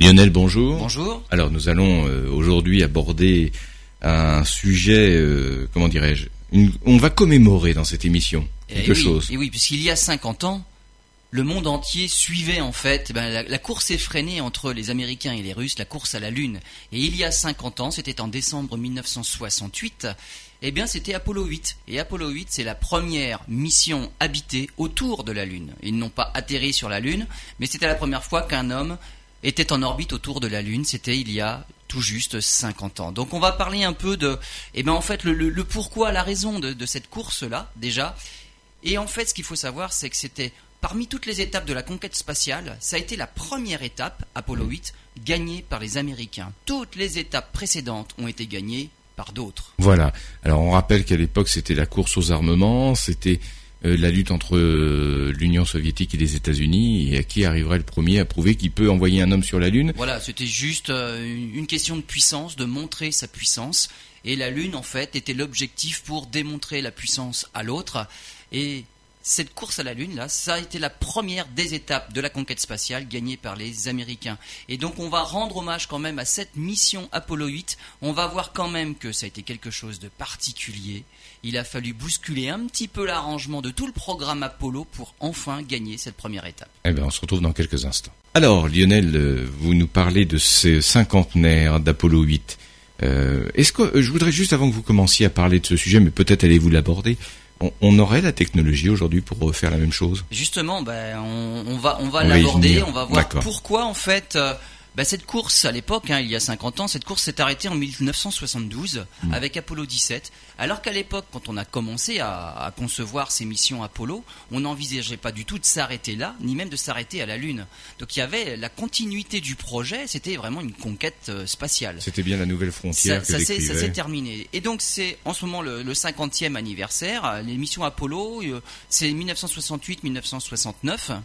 Lionel, bonjour. Bonjour. Alors nous allons euh, aujourd'hui aborder un sujet, euh, comment dirais-je, on va commémorer dans cette émission quelque Eh oui, chose. Et oui, puisqu'il y a 50 ans, le monde entier suivait en fait eh ben, la, la course effrénée entre les Américains et les Russes, la course à la Lune. Et il y a 50 ans, c'était en décembre 1968, eh bien c'était Apollo 8. Et Apollo 8, c'est la première mission habitée autour de la Lune. Ils n'ont pas atterri sur la Lune, mais c'était la première fois qu'un homme était en orbite autour de la Lune. C'était il y a tout juste 50 ans. Donc on va parler un peu de, eh ben en fait le, pourquoi, la raison de, de cette course-là déjà. Et en fait, ce qu'il faut savoir, c'est que c'était parmi toutes les étapes de la conquête spatiale, ça a été la première étape, Apollo 8, gagnée par les Américains. Toutes les étapes précédentes ont été gagnées par d'autres. Voilà. Alors on rappelle qu'à l'époque c'était la course aux armements, c'était la lutte entre euh, l'Union soviétique et les États-Unis, et à qui arriverait le premier à prouver qu'il peut envoyer un homme sur la Lune? Voilà, c'était juste euh, une question de puissance, de montrer sa puissance. Et la Lune, en fait, était l'objectif pour démontrer la puissance à l'autre. Et cette course à la Lune, là, ça a été la première des étapes de la conquête spatiale gagnée par les Américains. Et donc, on va rendre hommage quand même à cette mission Apollo 8. On va voir quand même que ça a été quelque chose de particulier. Il a fallu bousculer un petit peu l'arrangement de tout le programme Apollo pour enfin gagner cette première étape. Eh bien on se retrouve dans quelques instants. Alors Lionel, euh, vous nous parlez de ces cinquantenaires d'Apollo 8. Euh, Est-ce que euh, je voudrais juste avant que vous commenciez à parler de ce sujet, mais peut-être allez-vous l'aborder. On, on aurait la technologie aujourd'hui pour euh, faire la même chose? Justement, ben, on, on va, on va On va y l'aborder, on va voir pourquoi en fait ben, cette course à l'époque, hein, il y a 50 ans, cette course s'est arrêtée en 1972 Mm. avec Apollo 17. Alors qu'à l'époque, quand on a commencé à, à concevoir ces missions Apollo, on n'envisageait pas du tout de s'arrêter là, ni même de s'arrêter à la Lune. Donc il y avait la continuité du projet, c'était vraiment une conquête euh, spatiale. C'était bien la nouvelle frontière Ça, ça s'est- terminé. Et donc c'est en ce moment le, le 50e anniversaire. Les missions Apollo, euh, c'est 1968-1969.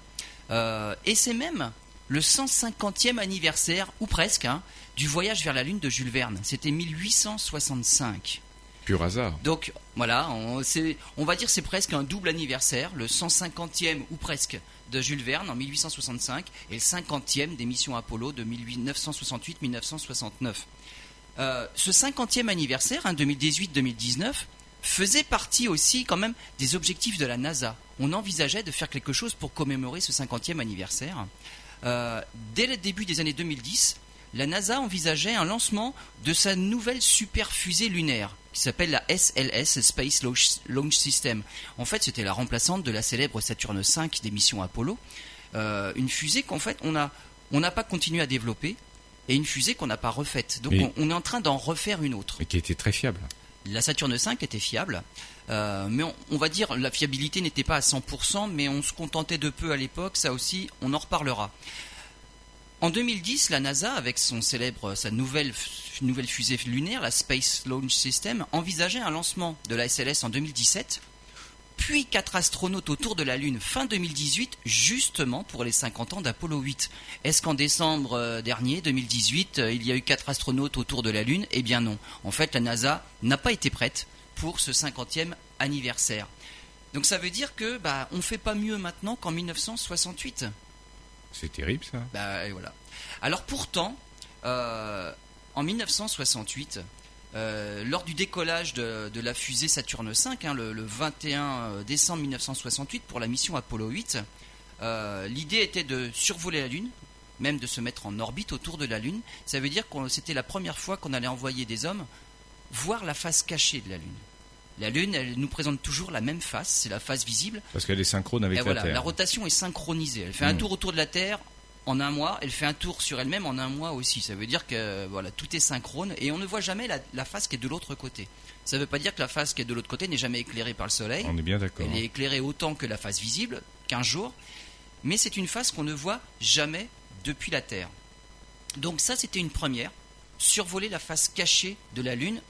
Euh, et c'est même le 150e anniversaire, ou presque, hein, du voyage vers la Lune de Jules Verne. C'était 1865. Pur hasard. Donc voilà, on, va dire c'est presque un double anniversaire, le 150e ou presque de Jules Verne en 1865 et le 50e des missions Apollo de 1968-1969. Euh, ce 50e anniversaire, hein, 2018-2019, faisait partie aussi quand même des objectifs de la NASA. On envisageait de faire quelque chose pour commémorer ce 50e anniversaire. Euh, dès le début des années 2010, la NASA envisageait un lancement de sa nouvelle super fusée lunaire qui s'appelle la SLS Space Launch System. En fait, c'était la remplaçante de la célèbre Saturne V des missions Apollo. Euh, une fusée qu'en fait on n'a pas continué à développer et une fusée qu'on n'a pas refaite. Donc on, on est en train d'en refaire une autre. Et qui était très fiable. La Saturne V était fiable, euh, mais on, va dire la fiabilité n'était pas à 100%, mais on se contentait de peu à l'époque. Ça aussi, on en reparlera. En 2010, la NASA, avec son célèbre, sa nouvelle fusée lunaire, la Space Launch System, envisageait un lancement de la SLS en 2017, puis quatre astronautes autour de la Lune fin 2018, justement pour les 50 ans d'Apollo 8. Est-ce qu'en décembre euh, dernier, 2018, euh, il y a eu quatre astronautes autour de la Lune? Eh bien non. En fait, la NASA n'a pas été prête pour ce 50e anniversaire. Donc ça veut dire que bah on fait pas mieux maintenant qu'en 1968. C'est terrible ça. Bah et voilà. Alors pourtant, euh, en 1968, euh, lors du décollage de, de la fusée Saturne V, hein, le, le 21 décembre 1968 pour la mission Apollo 8, euh, l'idée était de survoler la Lune, même de se mettre en orbite autour de la Lune. Ça veut dire que c'était la première fois qu'on allait envoyer des hommes voir la face cachée de la Lune. La Lune, elle nous présente toujours la même face, c'est la face visible. Parce qu'elle est synchrone avec Et la voilà, Terre. la rotation est synchronisée. Elle fait un Mm. tour autour de la Terre en un mois, elle fait un tour sur elle-même en un mois aussi. Ça veut dire que voilà, tout est synchrone et on ne voit jamais la, la face qui est de l'autre côté. Ça ne veut pas dire que la face qui est de l'autre côté n'est jamais éclairée par le soleil. On est bien d'accord. Elle est éclairée autant que la face visible, 15 jours, mais c'est une face qu'on ne voit jamais depuis la Terre. Donc ça, c'était une première. Survoler la face cachée de la Lune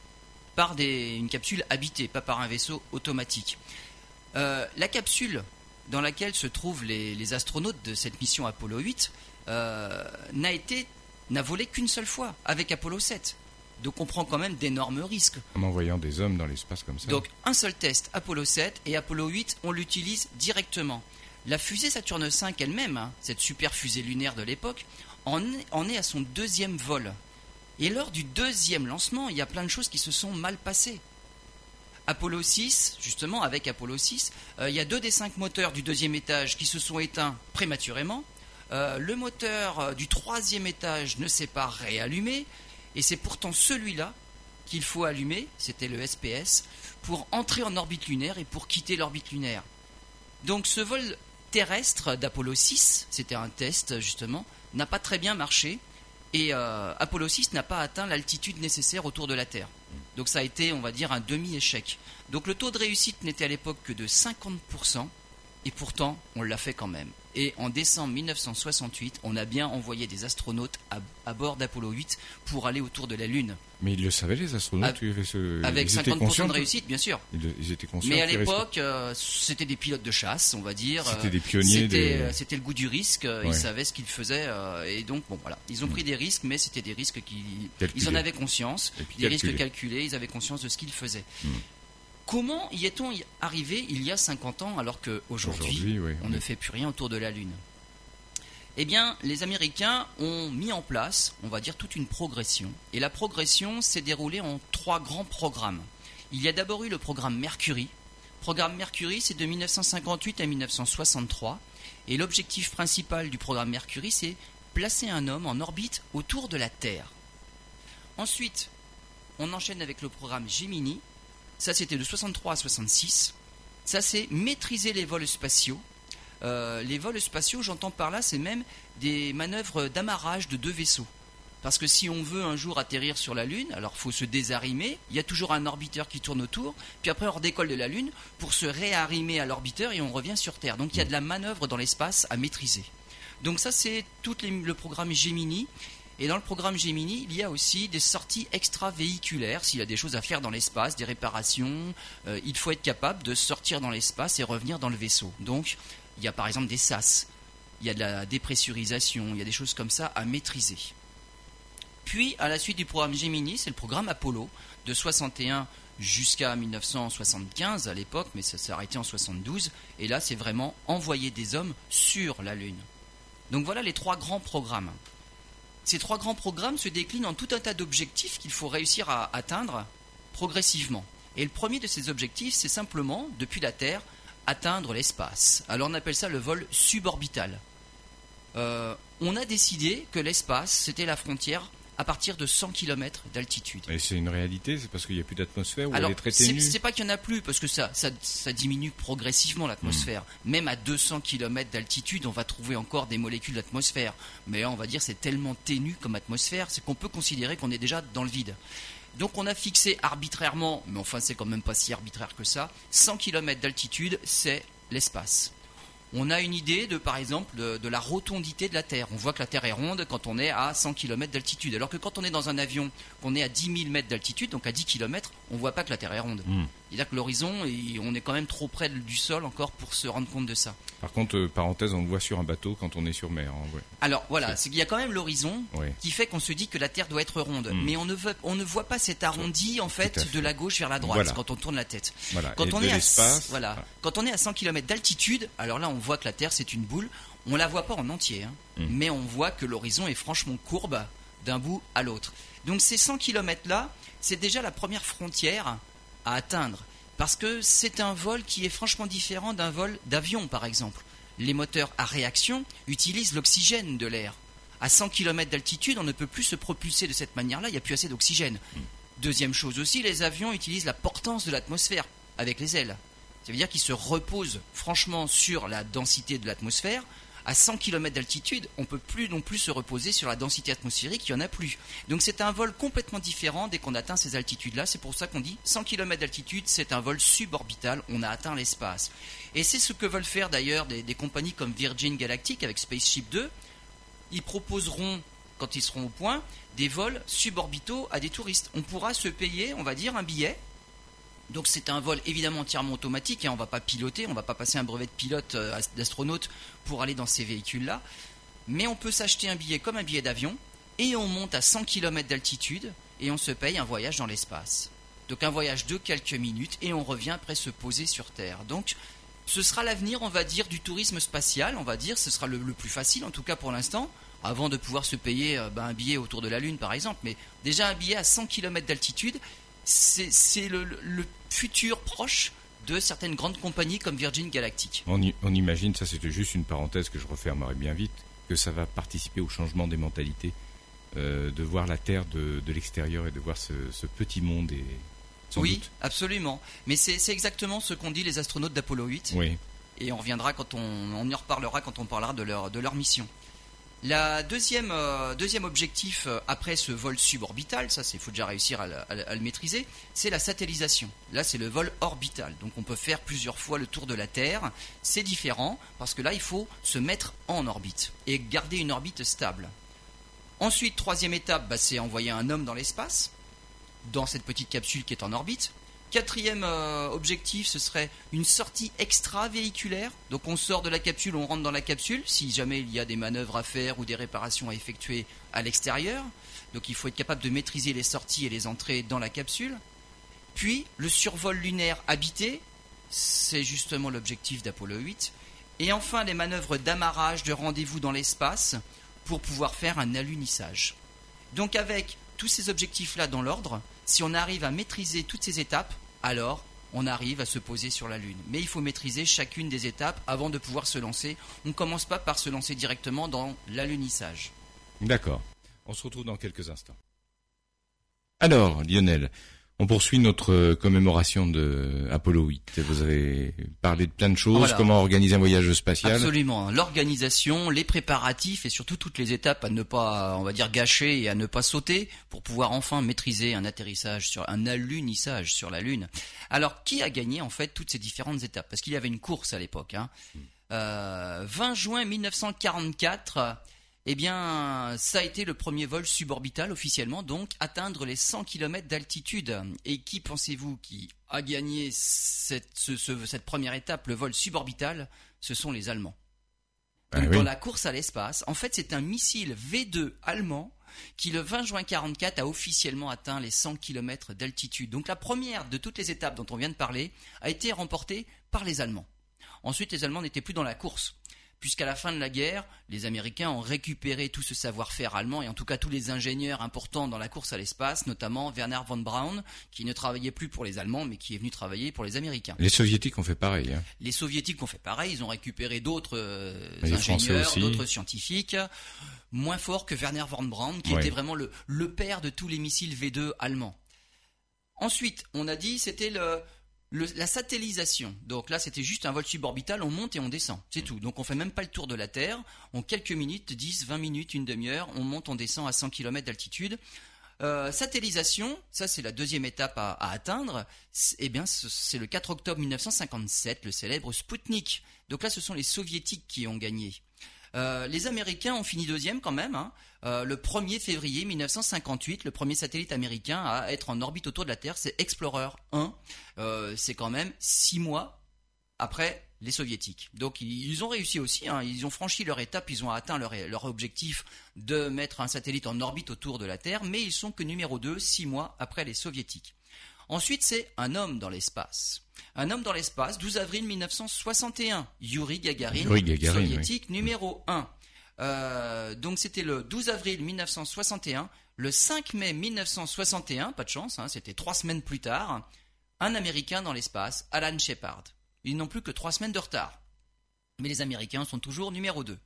par des- une capsule habitée, pas par un vaisseau automatique. Euh, la capsule dans laquelle se trouvent les, les astronautes de cette mission Apollo 8 euh, n'a été n'a volé qu'une seule fois avec Apollo 7. Donc on prend quand même d'énormes risques. En envoyant des hommes dans l'espace comme ça. Donc un seul test, Apollo 7 et Apollo 8, on l'utilise directement. La fusée Saturne V elle-même, hein, cette super fusée lunaire de l'époque, en, en est à son deuxième vol. Et lors du deuxième lancement, il y a plein de choses qui se sont mal passées. Apollo 6, justement, avec Apollo 6, euh, il y a deux des cinq moteurs du deuxième étage qui se sont éteints prématurément. Euh, le moteur euh, du troisième étage ne s'est pas réallumé. Et c'est pourtant celui-là qu'il faut allumer, c'était le SPS, pour entrer en orbite lunaire et pour quitter l'orbite lunaire. Donc ce vol terrestre d'Apollo 6, c'était un test justement, n'a pas très bien marché et euh, Apollo 6 n'a pas atteint l'altitude nécessaire autour de la Terre. Donc ça a été, on va dire, un demi-échec. Donc le taux de réussite n'était à l'époque que de 50%, et pourtant on l'a fait quand même. Et en décembre 1968, on a bien envoyé des astronautes à, à bord d'Apollo 8 pour aller autour de la Lune. Mais ils le savaient, les astronautes Avec- il y avait ce- Avec ils étaient 50% conscients de réussite, bien sûr. Ils, ils étaient conscients Mais à l'époque, euh, c'était des pilotes de chasse, on va dire. C'était des pionniers C'était des- euh, c'était le goût du risque. euh, Ils savaient ce qu'ils faisaient. et donc, bon, voilà. Ils ont pris des risques, mais c'était des risques qui. Calculés. Ils en avaient conscience. Des risques calculés. calculés. Ils avaient conscience de ce qu'ils faisaient. Mm. Comment y est-on arrivé il y a 50 ans alors qu'aujourd'hui, Aujourd'hui, oui, on ne fait plus rien autour de la Lune? Eh bien, les Américains ont mis en place, on va dire, toute une progression. Et la progression s'est déroulée en trois grands programmes. Il y a d'abord eu le programme Mercury. Programme Mercury, c'est de 1958 à 1963. Et l'objectif principal du programme Mercury, c'est placer un homme en orbite autour de la Terre. Ensuite, on enchaîne avec le programme Gemini. Ça, c'était de 63 à 66. Ça, c'est maîtriser les vols spatiaux. Euh, les vols spatiaux, j'entends par là, c'est même des manœuvres d'amarrage de deux vaisseaux. Parce que si on veut un jour atterrir sur la Lune, alors faut se désarrimer, il y a toujours un orbiteur qui tourne autour, puis après on redécolle de la Lune pour se réarrimer à l'orbiteur et on revient sur Terre. Donc il y a de la manœuvre dans l'espace à maîtriser. Donc ça c'est tout le programme Gemini. Et dans le programme Gemini, il y a aussi des sorties extravéhiculaires. S'il y a des choses à faire dans l'espace, des réparations, euh, il faut être capable de sortir dans l'espace et revenir dans le vaisseau. Donc, il y a par exemple des SAS, il y a de la dépressurisation, il y a des choses comme ça à maîtriser. Puis, à la suite du programme Gemini, c'est le programme Apollo, de 61 jusqu'à 1975 à l'époque, mais ça s'est arrêté en 72. Et là, c'est vraiment envoyer des hommes sur la Lune. Donc voilà les trois grands programmes. Ces trois grands programmes se déclinent en tout un tas d'objectifs qu'il faut réussir à atteindre progressivement. Et le premier de ces objectifs, c'est simplement, depuis la Terre, atteindre l'espace. Alors on appelle ça le vol suborbital. Euh, on a décidé que l'espace, c'était la frontière à partir de 100 km d'altitude. Et c'est une réalité, c'est parce qu'il n'y a plus d'atmosphère ou Alors, elle est très c'est ténue. c'est pas qu'il y en a plus, parce que ça, ça, ça diminue progressivement l'atmosphère. Hmm. Même à 200 km d'altitude, on va trouver encore des molécules d'atmosphère. Mais là, on va dire c'est tellement ténu comme atmosphère, c'est qu'on peut considérer qu'on est déjà dans le vide. Donc on a fixé arbitrairement, mais enfin c'est quand même pas si arbitraire que ça, 100 km d'altitude, c'est l'espace. On a une idée de, par exemple, de, la rotondité de la Terre. On voit que la Terre est ronde quand on est à 100 km d'altitude. Alors que quand on est dans un avion, qu'on est à 10 000 mètres d'altitude, donc à 10 km, on voit pas que la Terre est ronde. Hmm. C'est-à-dire que l'horizon, on est quand même trop près du sol encore pour se rendre compte de ça. Par contre, euh, parenthèse, on le voit sur un bateau quand on est sur mer. hein, ouais. Alors voilà, c'est qu'il y a quand même l'horizon Ouais. qui fait qu'on se dit que la Terre doit être ronde. Mm. Mais on ne, veut, on ne voit pas cet arrondi en fait fait. de la gauche vers la droite Voilà. quand on tourne la tête. Voilà. Quand Et on, est à, voilà. voilà. quand on est à 100 km d'altitude, alors là on voit que la Terre c'est une boule. On la voit pas en entier, hein. Mm. mais on voit que l'horizon est franchement courbe d'un bout à l'autre. Donc ces 100 km là, c'est déjà la première frontière à atteindre. Parce que c'est un vol qui est franchement différent d'un vol d'avion par exemple. Les moteurs à réaction utilisent l'oxygène de l'air. À 100 km d'altitude, on ne peut plus se propulser de cette manière-là, il n'y a plus assez d'oxygène. Deuxième chose aussi, les avions utilisent la portance de l'atmosphère avec les ailes. Ça veut dire qu'ils se reposent franchement sur la densité de l'atmosphère. À 100 km d'altitude, on peut plus non plus se reposer sur la densité atmosphérique, il n'y en a plus. Donc c'est un vol complètement différent dès qu'on atteint ces altitudes-là. C'est pour ça qu'on dit 100 km d'altitude, c'est un vol suborbital, on a atteint l'espace. Et c'est ce que veulent faire d'ailleurs des, des compagnies comme Virgin Galactic avec Spaceship 2. Ils proposeront, quand ils seront au point, des vols suborbitaux à des touristes. On pourra se payer, on va dire, un billet donc c'est un vol évidemment entièrement automatique, et on va pas piloter, on va pas passer un brevet de pilote euh, d'astronaute pour aller dans ces véhicules-là, mais on peut s'acheter un billet comme un billet d'avion, et on monte à 100 km d'altitude, et on se paye un voyage dans l'espace. Donc un voyage de quelques minutes, et on revient après se poser sur Terre. Donc ce sera l'avenir, on va dire, du tourisme spatial, on va dire, ce sera le, plus facile, en tout cas pour l'instant. avant de pouvoir se payer euh, ben, un billet autour de la Lune, par exemple. Mais déjà un billet à 100 km d'altitude, c'est le, le, futur proche de certaines grandes compagnies comme Virgin Galactic. On, imagine, ça c'était juste une parenthèse que je refermerai bien vite, que ça va participer au changement des mentalités, euh, de voir la Terre de, de l'extérieur et de voir ce, ce petit monde et oui, absolument. Mais c'est exactement ce qu'ont dit les astronautes d'Apollo 8. Oui. Et on reviendra quand on, on, y reparlera quand on parlera de leur, de leur mission. La deuxième, euh, objectif euh, après ce vol suborbital, ça c'est faut déjà réussir à, le maîtriser, c'est la satellisation. Là c'est le vol orbital, donc on peut faire plusieurs fois le tour de la Terre. C'est différent parce que là il faut se mettre en orbite et garder une orbite stable. Ensuite, troisième étape, bah, c'est envoyer un homme dans l'espace dans cette petite capsule qui est en orbite. Quatrième euh, objectif, ce serait une sortie extra-véhiculaire. Donc on sort de la capsule, on rentre dans la capsule, si jamais il y a des manœuvres à faire ou des réparations à effectuer à l'extérieur. Donc il faut être capable de maîtriser les sorties et les entrées dans la capsule. Puis le survol lunaire habité, c'est justement l'objectif d'Apollo 8. Et enfin les manœuvres d'amarrage de rendez-vous dans l'espace pour pouvoir faire un alunissage. Donc avec tous ces objectifs-là dans l'ordre, si on arrive à maîtriser toutes ces étapes, alors on arrive à se poser sur la Lune. Mais il faut maîtriser chacune des étapes avant de pouvoir se lancer. On ne commence pas par se lancer directement dans l'alunissage. D'accord. On se retrouve dans quelques instants. Alors, Lionel, on poursuit notre euh, commémoration de Apollo 8. Vous avez parlé de plein de choses, comment organiser un voyage spatial. Absolument, l'organisation, les préparatifs et surtout toutes les étapes à ne pas, on va dire, gâcher et à ne pas sauter pour pouvoir enfin maîtriser un atterrissage sur un alunissage sur la Lune. Alors, qui a gagné en fait toutes ces différentes étapes? Parce qu'il y avait une course à l'époque. Hein. 20 euh, juin 1944 eh bien, ça a été le premier vol suborbital officiellement, donc atteindre les 100 km d'altitude. Et qui pensez-vous qui a gagné cette, première étape, le vol suborbital? Ce sont les Allemands. Ah dans la course à l'espace, en fait, c'est un missile V2 allemand qui, le 20 juin 44, a officiellement atteint les 100 km d'altitude. Donc la première de toutes les étapes dont on vient de parler a été remportée par les Allemands. Ensuite, les Allemands n'étaient plus dans la course puisqu'à la fin de la guerre, les Américains ont récupéré tout ce savoir-faire allemand et en tout cas tous les ingénieurs importants dans la course à l'espace, notamment Werner von Braun, qui ne travaillait plus pour les Allemands mais qui est venu travailler pour les Américains. Les Soviétiques ont fait pareil. Hein. Les Soviétiques ont fait pareil, ils ont récupéré d'autres euh, ingénieurs, d'autres scientifiques, moins forts que Werner von Braun, qui était vraiment le, le père de tous les missiles V2 allemands. Ensuite, on a dit c'était le, la satellisation. Donc là, c'était juste un vol suborbital, on monte et on descend. C'est tout. Donc on fait même pas le tour de la Terre. En quelques minutes, 10, 20 minutes, une demi-heure, on monte, on descend à 100 km d'altitude. Euh, satellisation, ça c'est la deuxième étape à, atteindre. Eh bien, c'est le 4 octobre 1957, le célèbre Sputnik. Donc là, ce sont les soviétiques qui ont gagné. Euh, les Américains ont fini deuxième quand même. Hein. Euh, le 1er février 1958, le premier satellite américain à être en orbite autour de la Terre, c'est Explorer 1. Euh, c'est quand même six mois après les soviétiques. Donc ils ont réussi aussi, hein. ils ont franchi leur étape, ils ont atteint leur, leur, objectif de mettre un satellite en orbite autour de la Terre, mais ils sont que numéro 2, six mois après les soviétiques. Ensuite, c'est un homme dans l'espace. Un homme dans l'espace, 12 avril 1961, Yuri Gagarin, soviétique numéro 1. Euh, donc c'était le 12 avril 1961. Le 5 mai 1961, pas de chance, hein, c'était trois semaines plus tard, un Américain dans l'espace, Alan Shepard. Ils n'ont plus que trois semaines de retard. Mais les Américains sont toujours numéro 2.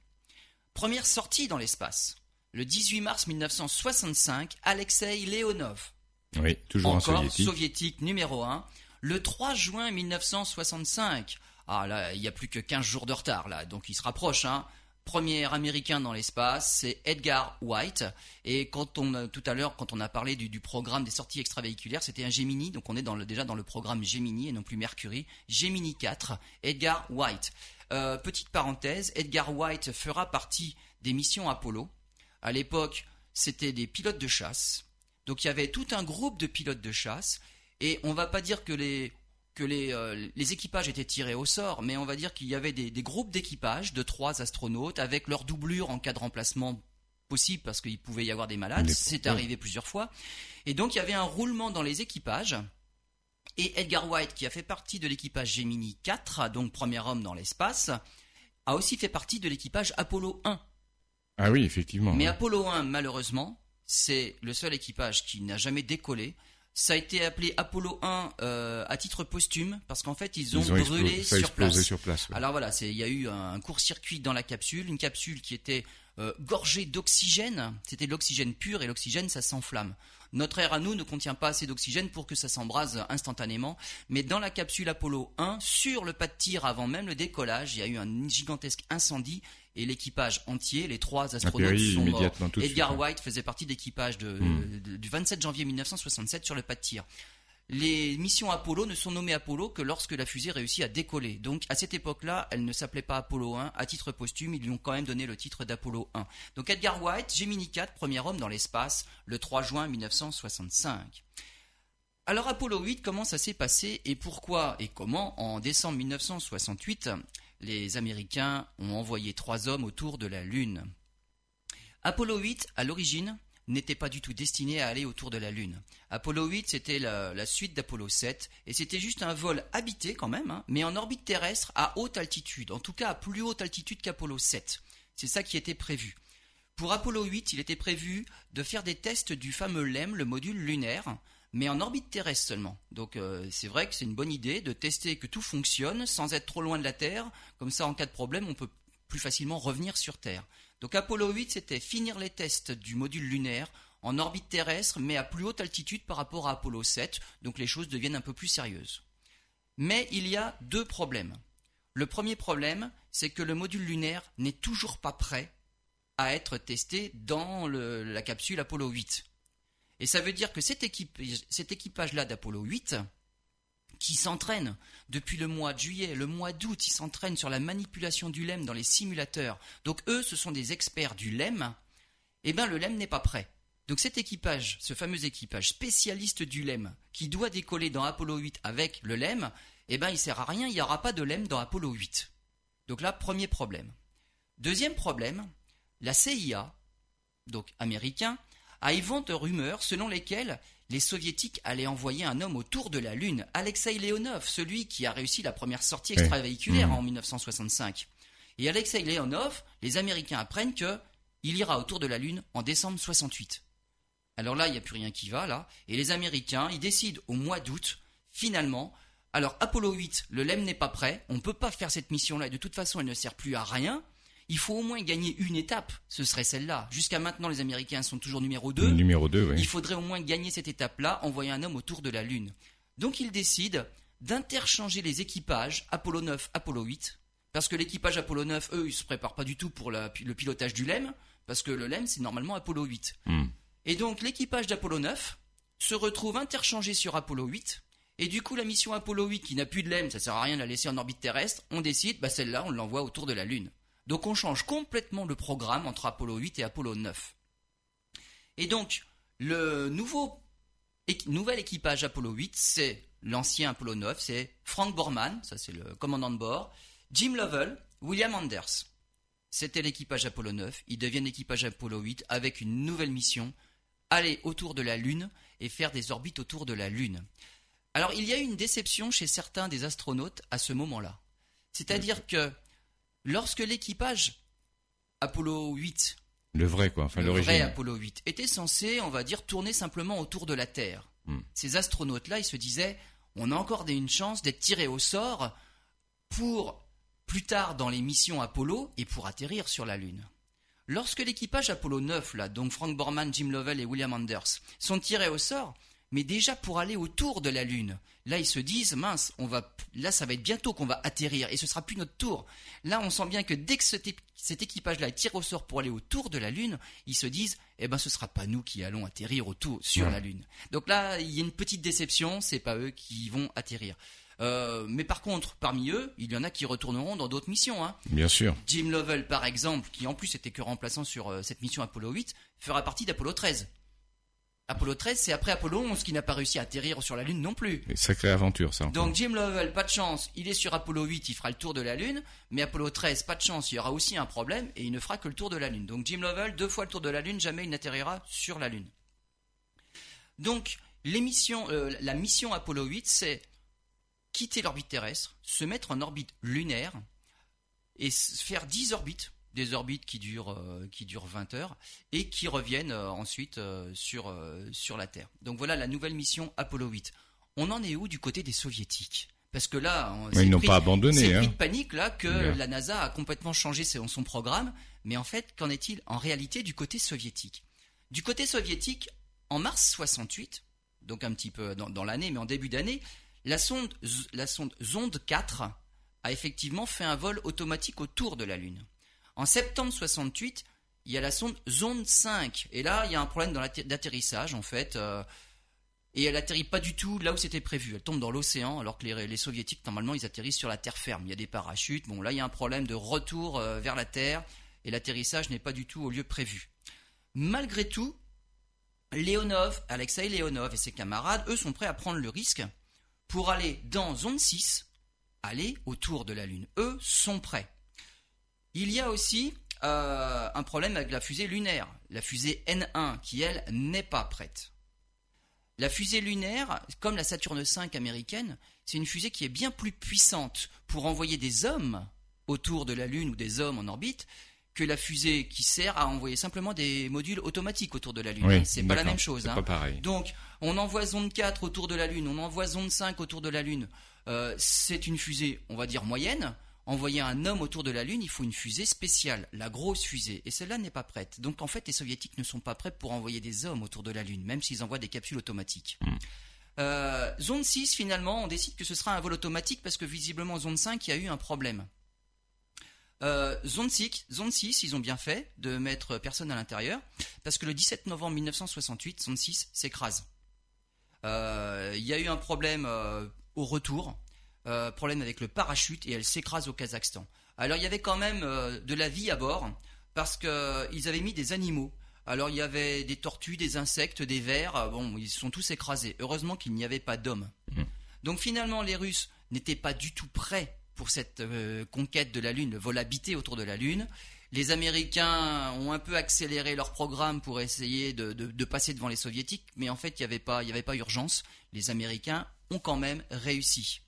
Première sortie dans l'espace. Le 18 mars 1965, Alexei Leonov. Oui, toujours Encore un soviétique. soviétique numéro 1. Le 3 juin 1965, ah là, il y a plus que 15 jours de retard là, donc il se rapproche. Hein. Premier américain dans l'espace, c'est Edgar White. Et quand on tout à l'heure, quand on a parlé du, programme des sorties extravéhiculaires, c'était un Gemini, donc on est dans déjà dans le programme Gemini et non plus Mercury. Gemini 4, Edgar White. Euh, petite parenthèse, Edgar White fera partie des missions Apollo. À l'époque, c'était des pilotes de chasse. Donc il y avait tout un groupe de pilotes de chasse et on va pas dire que les que les, euh, les équipages étaient tirés au sort, mais on va dire qu'il y avait des, groupes d'équipage de trois astronautes avec leur doublure en cas de remplacement possible parce qu'il pouvait y avoir des malades. C'est arrivé plusieurs fois. Et donc il y avait un roulement dans les équipages. Et Edgar White, qui a fait partie de l'équipage Gemini 4, donc premier homme dans l'espace, a aussi fait partie de l'équipage Apollo 1. Ah oui, effectivement. Mais ouais. Apollo 1, malheureusement, c'est le seul équipage qui n'a jamais décollé. Ça a été appelé Apollo 1 euh, à titre posthume parce qu'en fait ils ont, Ils ont brûlé sur place. sur place. ouais. Alors voilà, il y a eu un, un court-circuit dans la capsule, une capsule qui était euh, gorgée d'oxygène. C'était de l'oxygène pur et l'oxygène ça s'enflamme. Notre air à nous ne contient pas assez d'oxygène pour que ça s'embrase instantanément. Mais dans la capsule Apollo 1, sur le pas de tir avant même le décollage, il y a eu un gigantesque incendie et l'équipage entier, les trois astronautes péri sont morts. Edgar suite, ouais. White faisait partie d'équipage de, Hmm. de- du 27 janvier 1967 sur le pas de tir. Les missions Apollo ne sont nommées Apollo que lorsque la fusée réussit à décoller. Donc à cette époque-là, elle ne s'appelait pas Apollo 1. À titre posthume, ils lui ont quand même donné le titre d'Apollo 1. Donc Edgar White, Gemini 4, premier homme dans l'espace, le 3 juin 1965. Alors Apollo 8, comment ça s'est passé et pourquoi et comment en décembre 1968 les Américains ont envoyé trois hommes autour de la Lune? Apollo 8, à l'origine, n'était pas du tout destiné à aller autour de la Lune. Apollo 8, c'était la, suite d'Apollo 7, et c'était juste un vol habité quand même, hein, mais en orbite terrestre à haute altitude, en tout cas à plus haute altitude qu'Apollo 7. C'est ça qui était prévu. Pour Apollo 8, il était prévu de faire des tests du fameux LEM, le module lunaire, mais en orbite terrestre seulement. Donc euh, c'est vrai que c'est une bonne idée de tester que tout fonctionne sans être trop loin de la Terre, comme ça en cas de problème on peut plus facilement revenir sur Terre. Donc Apollo 8 c'était finir les tests du module lunaire en orbite terrestre mais à plus haute altitude par rapport à Apollo 7, donc les choses deviennent un peu plus sérieuses. Mais il y a deux problèmes. Le premier problème, c'est que le module lunaire n'est toujours pas prêt à être testé dans la capsule Apollo 8. Et ça veut dire que cet équipage-là d'Apollo 8, qui s'entraîne depuis le mois de juillet, le mois d'août, ils s'entraînent sur la manipulation du LEM dans les simulateurs. Donc eux, ce sont des experts du LEM. Eh bien, le LEM n'est pas prêt. Donc cet équipage, ce fameux équipage spécialiste du LEM, qui doit décoller dans Apollo 8 avec le LEM, eh ben, il sert à rien, il n'y aura pas de LEM dans Apollo 8. Donc là, premier problème. Deuxième problème, la CIA, donc américain, a éventé de rumeurs selon lesquelles les soviétiques allaient envoyer un homme autour de la Lune, Alexei Leonov, celui qui a réussi la première sortie extravéhiculaire Mhm. en 1965. Et Alexei Leonov, les Américains apprennent que il ira autour de la Lune en décembre 68. Alors là, il n'y a plus rien qui va, là. Et les Américains, ils décident au mois d'août, finalement, alors Apollo 8, le LEM n'est pas prêt, on ne peut pas faire cette mission-là, et de toute façon, elle ne sert plus à rien. Il faut au moins gagner une étape, ce serait celle-là. Jusqu'à maintenant, les Américains sont toujours numéro 2. Numéro 2, oui. Il faudrait au moins gagner cette étape-là, envoyer un homme autour de la Lune. Donc ils décident d'interchanger les équipages Apollo 9, Apollo 8, parce que l'équipage Apollo 9, eux, ils se préparent pas du tout pour la- le pilotage du LEM, parce que le LEM, c'est normalement Apollo 8. Hmm. Et donc l'équipage d'Apollo 9 se retrouve interchangé sur Apollo 8, et du coup la mission Apollo 8 qui n'a plus de LEM, ça sert à rien de la laisser en orbite terrestre, on décide, bah celle-là, on l'envoie autour de la Lune. Donc on change complètement le programme entre Apollo 8 et Apollo 9. Et donc, le nouveau nouvel équipage Apollo 8, c'est l'ancien Apollo 9, c'est Frank Borman, ça c'est le commandant de bord, Jim Lovell, William Anders. C'était l'équipage Apollo 9, ils deviennent l'équipage Apollo 8 avec une nouvelle mission, aller autour de la Lune et faire des orbites autour de la Lune. Alors il y a eu une déception chez certains des astronautes à ce moment-là. C'est-à-dire que lorsque l'équipage Apollo 8 Le vrai, quoi. Enfin, le vrai. Apollo 8 était censé, on va dire, tourner simplement autour de la Terre. Hmm. Ces astronautes-là, ils se disaient, on a encore une chance d'être tirés au sort pour plus tard dans les missions Apollo et pour atterrir sur la Lune. Lorsque l'équipage Apollo 9, là, donc Frank Borman, Jim Lovell et William Anders, sont tirés au sort, mais déjà pour aller autour de la Lune, là ils se disent mince, on va, là ça va être bientôt qu'on va atterrir et ce sera plus notre tour. Là on sent bien que dès que cet, équipage-là tiré au sort pour aller autour de la Lune, ils se disent eh ben ce sera pas nous qui allons atterrir autour sur Ouais. la Lune. Donc là il y a une petite déception, c'est pas eux qui vont atterrir. Euh, mais par contre, parmi eux, il y en a qui retourneront dans d'autres missions. Hein. Bien sûr. Jim Lovell, par exemple, qui en plus était que remplaçant sur euh, cette mission Apollo 8, fera partie d'Apollo 13. Apollo 13, c'est après Apollo 11 qui n'a pas réussi à atterrir sur la Lune non plus. Et Sacrée aventure, ça. encore. Donc Jim Lovell, pas de chance, il est sur Apollo 8, il fera le tour de la Lune, mais Apollo 13, pas de chance, il y aura aussi un problème et il ne fera que le tour de la Lune. Donc Jim Lovell, deux fois le tour de la Lune, jamais il n'atterrira sur la Lune. Donc l'émission, euh, la mission Apollo 8, c'est quitter l'orbite terrestre, se mettre en orbite lunaire et faire 10 orbites, des orbites qui durent euh, qui durent 20 heures et qui reviennent euh, ensuite euh, sur sur la Terre. Donc voilà la nouvelle mission Apollo 8. On en est où du côté des soviétiques? Parce que là, ils n'ont pas abandonné. C'est hein. de panique là que la NASA a complètement changé son, son programme. Mais en fait, qu'en est-il en réalité du côté soviétique? Du côté soviétique, en mars 68, donc un petit peu dans, dans l'année, mais en début d'année, la sonde la sonde Zonde 4 a effectivement fait un vol automatique autour de la Lune. En septembre 68, il y a la sonde Zone 5. Et là, il y a un problème d'atterrissage, en fait. Euh, et elle atterrit pas du tout là où c'était prévu. Elle tombe dans l'océan, alors que les, soviétiques, normalement, ils atterrissent sur la terre ferme. Il y a des parachutes. Bon, là, il y a un problème de retour euh, vers la Terre. Et l'atterrissage n'est pas du tout au lieu prévu. Malgré tout, Leonov, Alexei Leonov et ses camarades, eux, sont prêts à prendre le risque pour aller dans Zone 6, aller autour de la Lune. Eux sont prêts. Il y a aussi euh, un problème avec la fusée lunaire, la fusée N1, qui elle n'est pas prête. La fusée lunaire, comme la Saturne V américaine, c'est une fusée qui est bien plus puissante pour envoyer des hommes autour de la Lune ou des hommes en orbite que la fusée qui sert à envoyer simplement des modules automatiques autour de la Lune. c'est pas la même chose. Hein. Donc, on envoie zone 4 autour de la Lune, on envoie zone 5 autour de la Lune. Euh, c'est une fusée, on va dire moyenne. Envoyer un homme autour de la Lune, il faut une fusée spéciale, la grosse fusée. Et celle-là n'est pas prête. Donc en fait, les soviétiques ne sont pas prêts pour envoyer des hommes autour de la Lune, même s'ils envoient des capsules automatiques. Hmm. Euh, zone 6, finalement, on décide que ce sera un vol automatique parce que visiblement, zone 5, il y a eu un problème. Euh, zone, 6, zone 6, ils ont bien fait de mettre personne à l'intérieur parce que le 17 novembre 1968, zone 6 s'écrase. Il y a eu un problème au retour. Euh, problème avec le parachute et elle s'écrase au Kazakhstan. Alors il y avait quand même euh, de la vie à bord parce qu'ils euh, avaient mis des animaux. Alors il y avait des tortues, des insectes, des vers. Bon, ils sont tous écrasés. Heureusement qu'il n'y avait pas d'hommes. Mmh. Donc finalement, les Russes n'étaient pas du tout prêts pour cette conquête de la Lune, le vol habité autour de la Lune. Les Américains ont un peu accéléré leur programme pour essayer de, passer devant les Soviétiques, mais en fait, il n'y avait, avait pas urgence. Les Américains ont quand même réussi.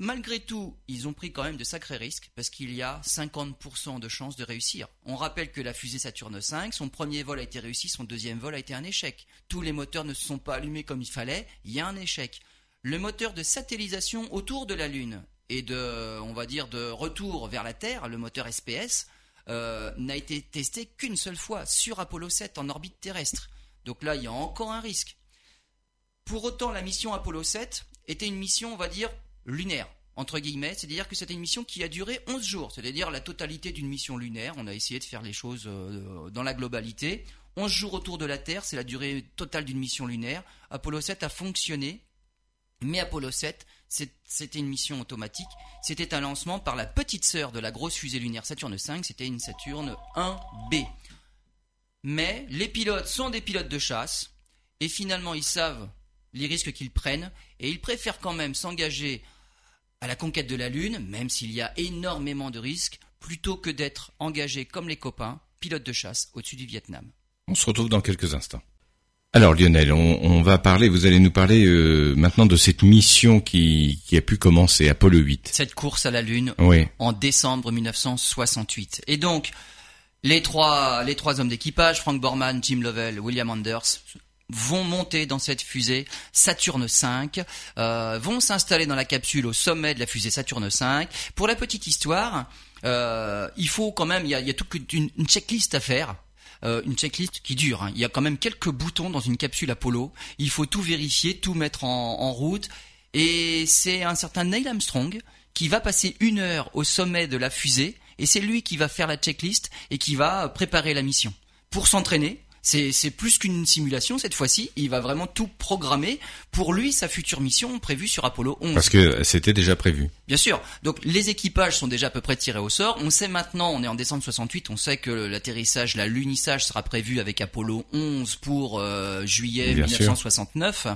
Malgré tout, ils ont pris quand même de sacrés risques parce qu'il y a 50% de chances de réussir. On rappelle que la fusée Saturne V, son premier vol a été réussi, son deuxième vol a été un échec. Tous les moteurs ne se sont pas allumés comme il fallait, il y a un échec. Le moteur de satellisation autour de la Lune et de, on va dire, de retour vers la Terre, le moteur SPS, euh, n'a été testé qu'une seule fois sur Apollo 7 en orbite terrestre. Donc là, il y a encore un risque. Pour autant, la mission Apollo 7 était une mission, on va dire, lunaire, entre guillemets, c'est-à-dire que c'était une mission qui a duré 11 jours, c'est-à-dire la totalité d'une mission lunaire. On a essayé de faire les choses euh, dans la globalité. 11 jours autour de la Terre, c'est la durée totale d'une mission lunaire. Apollo 7 a fonctionné, mais Apollo 7, c'était une mission automatique. C'était un lancement par la petite sœur de la grosse fusée lunaire Saturne V, c'était une Saturne 1B. Mais les pilotes sont des pilotes de chasse, et finalement ils savent les risques qu'ils prennent, et ils préfèrent quand même s'engager à la conquête de la Lune, même s'il y a énormément de risques, plutôt que d'être engagés comme les copains, pilotes de chasse au-dessus du Vietnam. On se retrouve dans quelques instants. Alors Lionel, on, va parler, vous allez nous parler euh, maintenant de cette mission qui, a pu commencer, Apollo 8. Cette course à la Lune en décembre 1968. Et donc, les trois, les trois hommes d'équipage, Frank Borman, Jim Lovell, William Anders, vont monter dans cette fusée Saturne V, euh, vont s'installer dans la capsule au sommet de la fusée Saturne V. Pour la petite histoire, euh, il faut quand même, il y a, toute une, checklist à faire. Euh, une checklist qui dure. Hein. Il y a quand même quelques boutons dans une capsule Apollo. Il faut tout vérifier, tout mettre en, en route. Et c'est un certain Neil Armstrong qui va passer une heure au sommet de la fusée. Et c'est lui qui va faire la checklist et qui va préparer la mission. Pour s'entraîner, c'est plus qu'une simulation cette fois-ci. Il va vraiment tout programmer pour lui sa future mission prévue sur Apollo 11. Parce que c'était déjà prévu. Bien sûr. Donc les équipages sont déjà à peu près tirés au sort. On sait maintenant, on est en décembre 68, on sait que l'atterrissage, la lunissage sera prévu avec Apollo 11 pour euh, juillet 1969,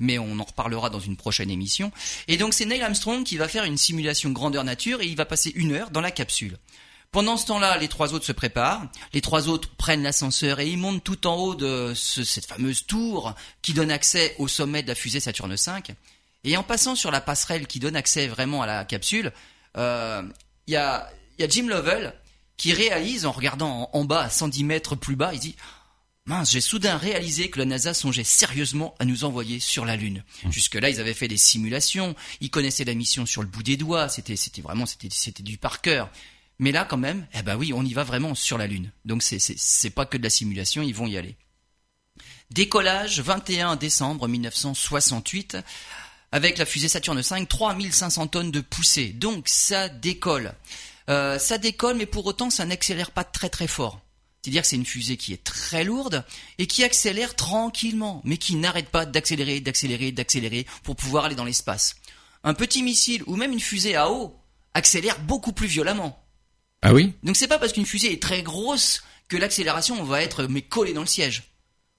mais on en reparlera dans une prochaine émission. Et donc c'est Neil Armstrong qui va faire une simulation grandeur nature et il va passer une heure dans la capsule. Pendant ce temps-là, les trois autres se préparent. Les trois autres prennent l'ascenseur et ils montent tout en haut de cette fameuse tour qui donne accès au sommet de la fusée Saturne V. Et en passant sur la passerelle qui donne accès vraiment à la capsule, euh, il y, a, il y a Jim Lovell qui réalise en regardant en, bas à 110 mètres plus bas, il dit Mince, j'ai soudain réalisé que la NASA songeait sérieusement à nous envoyer sur la Lune. Mmh. Jusque-là, ils avaient fait des simulations, ils connaissaient la mission sur le bout des doigts, c'était, c'était vraiment, c'était, c'était du par cœur. Mais là, quand même, eh ben oui, on y va vraiment sur la Lune. Donc c'est, c'est, c'est pas que de la simulation, ils vont y aller. Décollage 21 décembre 1968 avec la fusée Saturne V, 3500 tonnes de poussée. Donc ça décolle. Euh, ça décolle, mais pour autant, ça n'accélère pas très très fort. C'est-à-dire que c'est une fusée qui est très lourde et qui accélère tranquillement, mais qui n'arrête pas d'accélérer, d'accélérer, d'accélérer pour pouvoir aller dans l'espace. Un petit missile ou même une fusée à eau accélère beaucoup plus violemment. Ah oui Donc c'est pas parce qu'une fusée est très grosse que l'accélération va être mais collée dans le siège.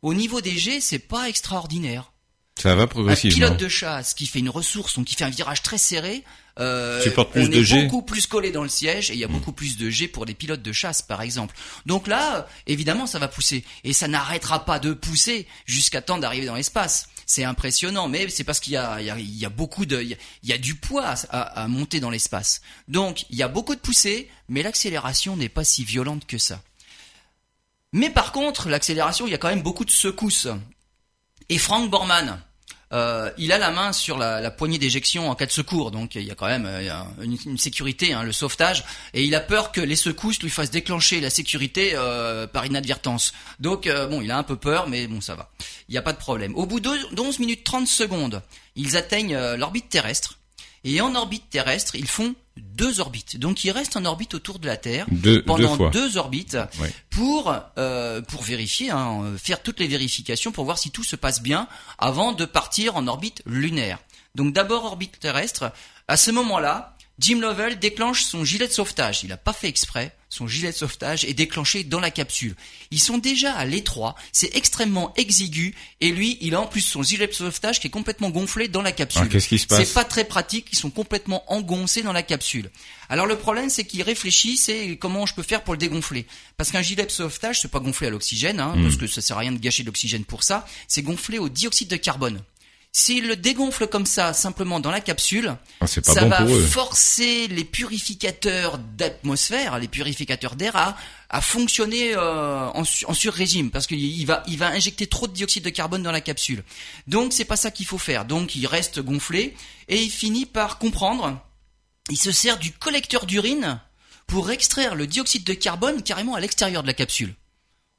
Au niveau des jets, c'est pas extraordinaire. Ça va progressivement. Un pilote de chasse qui fait une ressource, donc qui fait un virage très serré, euh, plus on de est beaucoup plus collé dans le siège et il y a beaucoup plus de G pour les pilotes de chasse, par exemple. Donc là, évidemment, ça va pousser et ça n'arrêtera pas de pousser jusqu'à temps d'arriver dans l'espace. C'est impressionnant, mais c'est parce qu'il y a, beaucoup de, il y a, du poids à monter dans l'espace. Donc il y a beaucoup de poussée, mais l'accélération n'est pas si violente que ça. Mais par contre, l'accélération, il y a quand même beaucoup de secousses. Et Frank Borman, euh, il a la main sur la, poignée d'éjection en cas de secours, donc il y a quand même euh, une, sécurité, hein, le sauvetage, et il a peur que les secousses lui fassent déclencher la sécurité euh, par inadvertance. Donc bon, il a un peu peur, mais bon, ça va. Il n'y a pas de problème. Au bout de 11 minutes 30 secondes, ils atteignent l'orbite terrestre, et en orbite terrestre, ils font deux orbites. Donc il reste en orbite autour de la Terre pendant deux, orbites pour euh, pour vérifier, hein, faire toutes les vérifications pour voir si tout se passe bien avant de partir en orbite lunaire. Donc d'abord orbite terrestre. À ce moment-là, Jim Lovell déclenche son gilet de sauvetage. Il n'a pas fait exprès. Son gilet de sauvetage est déclenché dans la capsule. Ils sont déjà à l'étroit, c'est extrêmement exigu, et lui, il a en plus son gilet de sauvetage qui est complètement gonflé dans la capsule. Qu'est-ce qui se passe C'est pas très pratique, ils sont complètement engoncés dans la capsule. Alors le problème, c'est qu'il réfléchit, c'est comment je peux faire pour le dégonfler? Parce qu'un gilet de sauvetage, c'est pas gonflé à l'oxygène, hein, hmm. parce que ça sert à rien de gâcher de l'oxygène pour ça. C'est gonflé au dioxyde de carbone. S'il le dégonfle comme ça, simplement dans la capsule, ah, ça va forcer les purificateurs d'atmosphère, les purificateurs d'air à, à fonctionner euh, en, en sur-régime, parce qu'il va, il va injecter trop de dioxyde de carbone dans la capsule. Donc c'est pas ça qu'il faut faire. Donc il reste gonflé et il finit par comprendre. Il se sert du collecteur d'urine pour extraire le dioxyde de carbone carrément à l'extérieur de la capsule.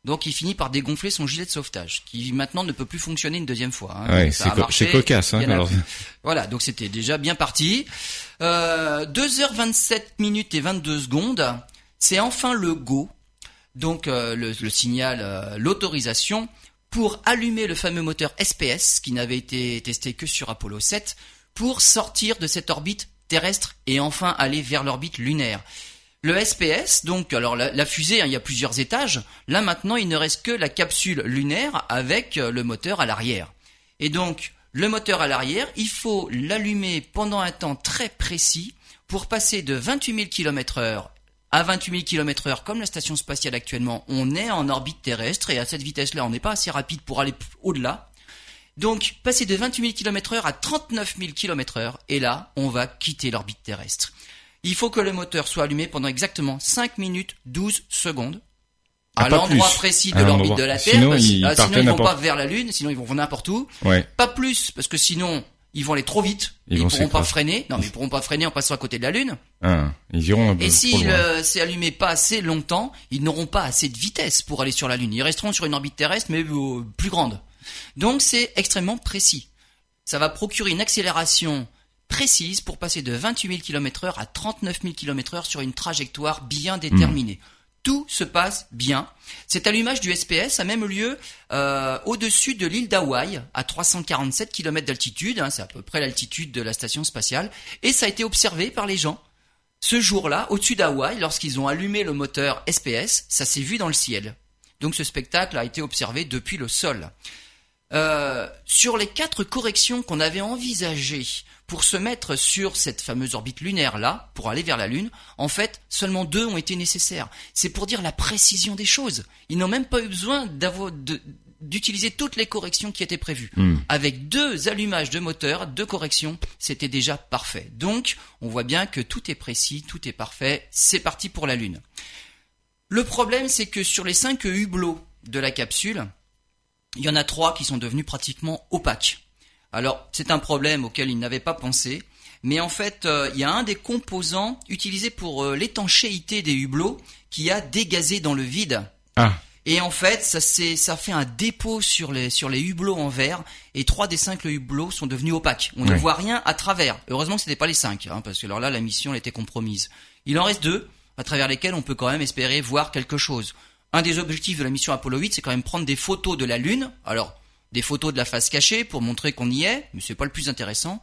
Donc il finit par dégonfler son gilet de sauvetage, qui maintenant ne peut plus fonctionner une deuxième fois. Hein. c'est cocasse. Hein, voilà, donc c'était déjà bien parti. Euh, 2h27 minutes et 22 secondes, c'est enfin le go, donc euh, le, signal, euh, l'autorisation pour allumer le fameux moteur SPS, qui n'avait été testé que sur Apollo 7, pour sortir de cette orbite terrestre et enfin aller vers l'orbite lunaire. Le SPS, donc, alors la, fusée, hein, il y a plusieurs étages. Là maintenant, il ne reste que la capsule lunaire avec euh, le moteur à l'arrière. Et donc, le moteur à l'arrière, il faut l'allumer pendant un temps très précis pour passer de 28 000 km heure à 28 000 km heure, comme la station spatiale actuellement, on est en orbite terrestre et à cette vitesse-là, on n'est pas assez rapide pour aller au-delà. Donc, passer de 28 000 km heure à 39 000 km heure, et là, on va quitter l'orbite terrestre. Il faut que le moteur soit allumé pendant exactement 5 minutes 12 secondes à l'endroit précis de l'orbite de la Terre. Sinon, ils, ah, sinon, ils vont pas vers la Lune, sinon ils vont n'importe où. Pas plus, parce que sinon, ils vont aller trop vite. Ils, ne pourront pas freiner. Non, mais ils pourront pas freiner en passant à côté de la Lune. Ah, ils iront un peu Et si euh, c'est allumé pas assez longtemps, ils n'auront pas assez de vitesse pour aller sur la Lune. Ils resteront sur une orbite terrestre, mais euh, plus grande. Donc c'est extrêmement précis. Ça va procurer une accélération précise pour passer de 28 000 km heure à 39 000 km heure sur une trajectoire bien déterminée. Hmm. Tout se passe bien. Cet allumage du SPS a même lieu euh, au-dessus de l'île d'Hawaï, à 347 km d'altitude, hein, c'est à peu près l'altitude de la station spatiale, et ça a été observé par les gens. Ce jour-là, au-dessus d'Hawaï, lorsqu'ils ont allumé le moteur SPS, ça s'est vu dans le ciel. Donc ce spectacle a été observé depuis le sol. Euh, sur les quatre corrections qu'on avait envisagées pour se mettre sur cette fameuse orbite lunaire là, pour aller vers la Lune, en fait, seulement deux ont été nécessaires. C'est pour dire la précision des choses. Ils n'ont même pas eu besoin d'avoir d'utiliser toutes les corrections qui étaient prévues. Hmm. Avec deux allumages de moteur, deux corrections, c'était déjà parfait. Donc, on voit bien que tout est précis, tout est parfait. C'est parti pour la Lune. Le problème, c'est que sur les cinq hublots de la capsule, il y en a trois qui sont devenus pratiquement opaques. Alors, c'est un problème auquel ils n'avaient pas pensé, mais en fait, euh, il y a un des composants utilisés pour euh, l'étanchéité des hublots qui a dégazé dans le vide. Ah, Et en fait, ça, c'est, ça fait un dépôt sur les, sur les hublots en verre, et trois des cinq hublots sont devenus opaques. On ne voit rien à travers. Heureusement que ce n'était pas les cinq, hein, parce que alors là, la mission elle était compromise. Il en reste deux, à travers lesquels on peut quand même espérer voir quelque chose. Un des objectifs de la mission Apollo 8, c'est quand même prendre des photos de la Lune. Alors, des photos de la face cachée pour montrer qu'on y est, mais c'est pas le plus intéressant.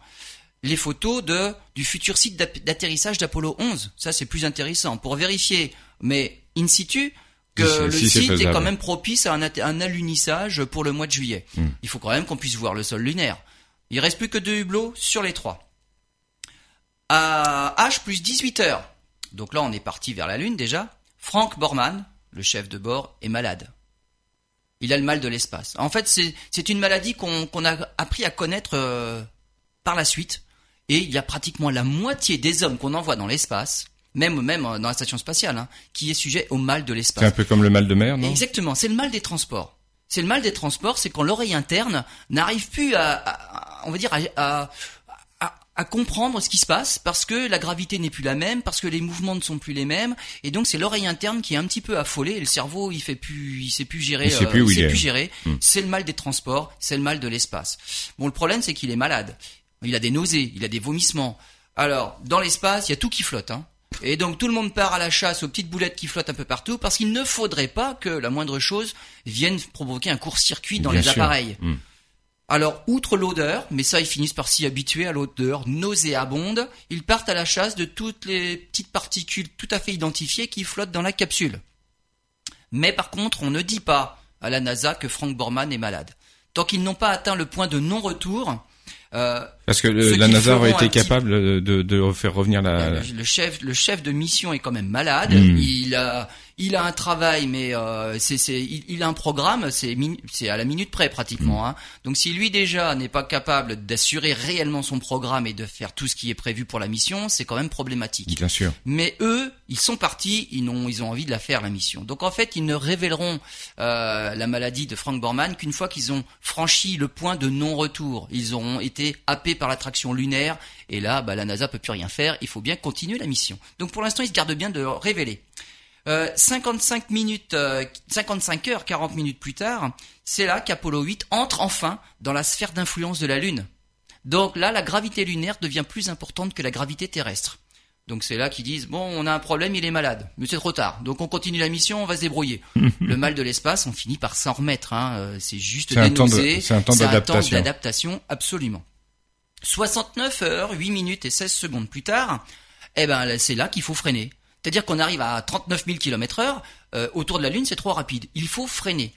Les photos de du futur site d'atterrissage d'Apollo 11, ça c'est plus intéressant pour vérifier, mais in situ que le si site est quand même propice à un, un alunissage pour le mois de juillet. Hmm. Il faut quand même qu'on puisse voir le sol lunaire. Il reste plus que deux hublots sur les trois. À H plus 18 heures, donc là on est parti vers la Lune déjà, Frank Borman, le chef de bord, est malade. Il a le mal de l'espace. En fait, c'est une maladie qu'on a appris à connaître euh, par la suite. Et il y a pratiquement la moitié des hommes qu'on envoie dans l'espace, même même euh, dans la station spatiale, hein, qui est sujet au mal de c'est un l'espace. peu comme le mal de mer, non? Exactement, c'est le mal des transports. C'est le mal des transports, c'est quand l'oreille interne n'arrive plus à, à- à- on va dire, à, à, à- comprendre ce qui se passe parce que la gravité n'est plus la même, parce que les mouvements ne sont plus les mêmes, et donc c'est l'oreille interne qui est un petit peu affolée. Et le cerveau, il fait plus, il sait plus gérer, Il sait plus où il sait est. plus gérer. Hmm. C'est le mal des transports, c'est le mal de l'espace. Bon, le problème, c'est qu'il est malade. Il a des nausées, il a des vomissements. Alors, dans l'espace, il y a tout qui flotte. Hein. Et donc tout le monde part à la chasse aux petites boulettes qui flottent un peu partout parce qu'il ne faudrait pas que la moindre chose vienne provoquer un court-circuit dans Bien les sûr. appareils. Hmm. Alors, outre l'odeur, mais ça ils finissent par s'y habituer à l'odeur nauséabonde, ils partent à la chasse de toutes les petites particules tout à fait identifiées qui flottent dans la capsule. Mais par contre, on ne dit pas à la NASA que Frank Borman est malade. Tant qu'ils n'ont pas atteint le point de non-retour, euh, Parce que le- la NASA aurait été petit- capable de, de faire revenir la... le, le chef, le chef de mission est quand même malade. Hmm. Il a, il a un travail, mais euh, c'est, c'est, il, il a un programme, c'est, min- c'est à la minute près pratiquement. Hmm. Hein. Donc si lui déjà n'est pas capable d'assurer réellement son programme et de faire tout ce qui est prévu pour la mission, c'est quand même problématique. Bien sûr. Mais eux, ils sont partis, ils ont, ils ont envie de la faire la mission. Donc en fait, ils ne révéleront euh, la maladie de Frank Borman qu'une fois qu'ils ont franchi le point de non-retour. Ils auront été happés par l'attraction lunaire et là, bah, la NASA peut plus rien faire. Il faut bien continuer la mission. Donc pour l'instant, ils se gardent bien de révéler. Euh, 55 minutes, euh, 55 heures, 40 minutes plus tard, c'est là qu'Apollo 8 entre enfin dans la sphère d'influence de la Lune. Donc là, la gravité lunaire devient plus importante que la gravité terrestre. Donc c'est là qu'ils disent bon, on a un problème, il est malade, mais c'est trop tard. Donc on continue la mission, on va se débrouiller. le mal de l'espace, on finit par s'en remettre. Hein. euh, C'est juste nausées, c'est un temps d'adaptation. absolument. 69 heures, 8 minutes et 16 secondes plus tard, eh ben c'est là qu'il faut freiner. C'est-à-dire qu'on arrive à 39 000 km heure, euh, autour de la Lune, c'est trop rapide. Il faut freiner.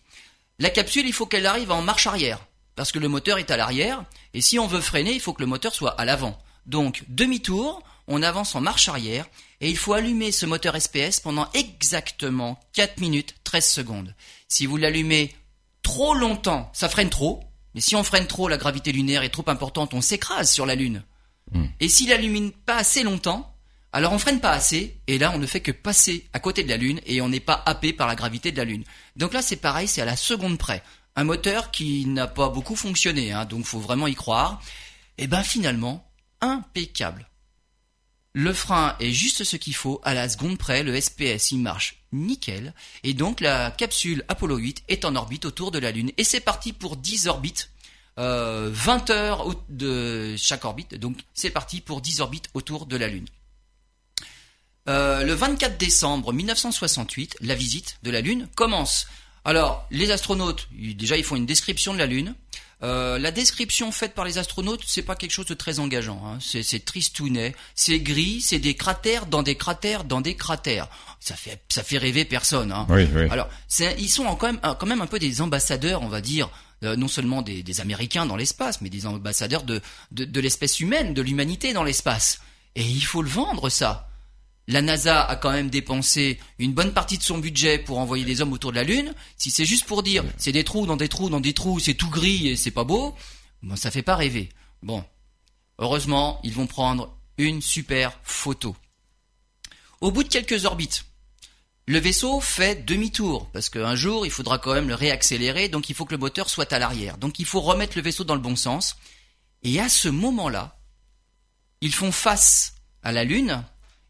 La capsule, il faut qu'elle arrive en marche arrière, parce que le moteur est à l'arrière, et si on veut freiner, il faut que le moteur soit à l'avant. Donc, demi-tour, on avance en marche arrière, et il faut allumer ce moteur SPS pendant exactement 4 minutes 13 secondes. Si vous l'allumez trop longtemps, ça freine trop, mais si on freine trop, la gravité lunaire est trop importante, on s'écrase sur la Lune. Et s'il n'allumine pas assez longtemps, alors on freine pas assez, et là on ne fait que passer à côté de la Lune, et on n'est pas happé par la gravité de la Lune. Donc là c'est pareil, c'est à la seconde près. Un moteur qui n'a pas beaucoup fonctionné, hein, donc faut vraiment y croire. Et ben finalement, impeccable. Le frein est juste ce qu'il faut, à la seconde près, le SPS il marche nickel, et donc la capsule Apollo 8 est en orbite autour de la Lune. Et c'est parti pour 10 orbites, euh, 20 heures de chaque orbite, donc c'est parti pour 10 orbites autour de la Lune. Euh, le 24 décembre 1968, la visite de la Lune commence. Alors, les astronautes, déjà, ils font une description de la Lune. Euh, la description faite par les astronautes, c'est pas quelque chose de très engageant. Hein. C'est, c'est tristounet, c'est gris, c'est des cratères dans des cratères dans des cratères. Ça fait, ça fait rêver personne. Hein. Oui, oui. Alors, c'est- ils sont en- quand même, quand même un peu des ambassadeurs, on va dire, euh, non seulement des, des Américains dans l'espace, mais des ambassadeurs de, de, de l'espèce humaine, de l'humanité dans l'espace. Et il faut le vendre, ça. La NASA a quand même dépensé une bonne partie de son budget pour envoyer des hommes autour de la Lune. Si c'est juste pour dire c'est des trous dans des trous dans des trous, c'est tout gris et c'est pas beau, bon, ça fait pas rêver. Bon, heureusement, ils vont prendre une super photo. Au bout de quelques orbites, le vaisseau fait demi-tour parce qu'un jour il faudra quand même le réaccélérer, donc il faut que le moteur soit à l'arrière. Donc il faut remettre le vaisseau dans le bon sens. Et à ce moment-là, ils font face à la Lune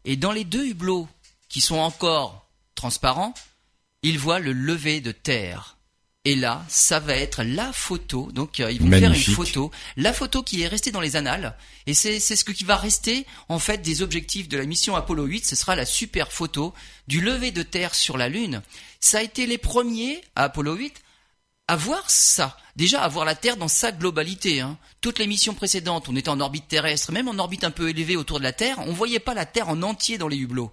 et dans les deux hublots qui sont encore transparents, ils voient le lever de terre. Et là, ça va être la photo. Donc, euh, ils vont faire une photo, la photo qui est restée dans les annales. Et c'est ce qui va rester en fait des objectifs de la mission Apollo 8. Ce sera la super photo du lever de terre sur la Lune. Ça a été les premiers à Apollo 8 à voir ça. Déjà, à voir la Terre dans sa globalité. Hein. Toutes les missions précédentes, on était en orbite terrestre, même en orbite un peu élevée autour de la Terre, on voyait pas la Terre en entier dans les hublots.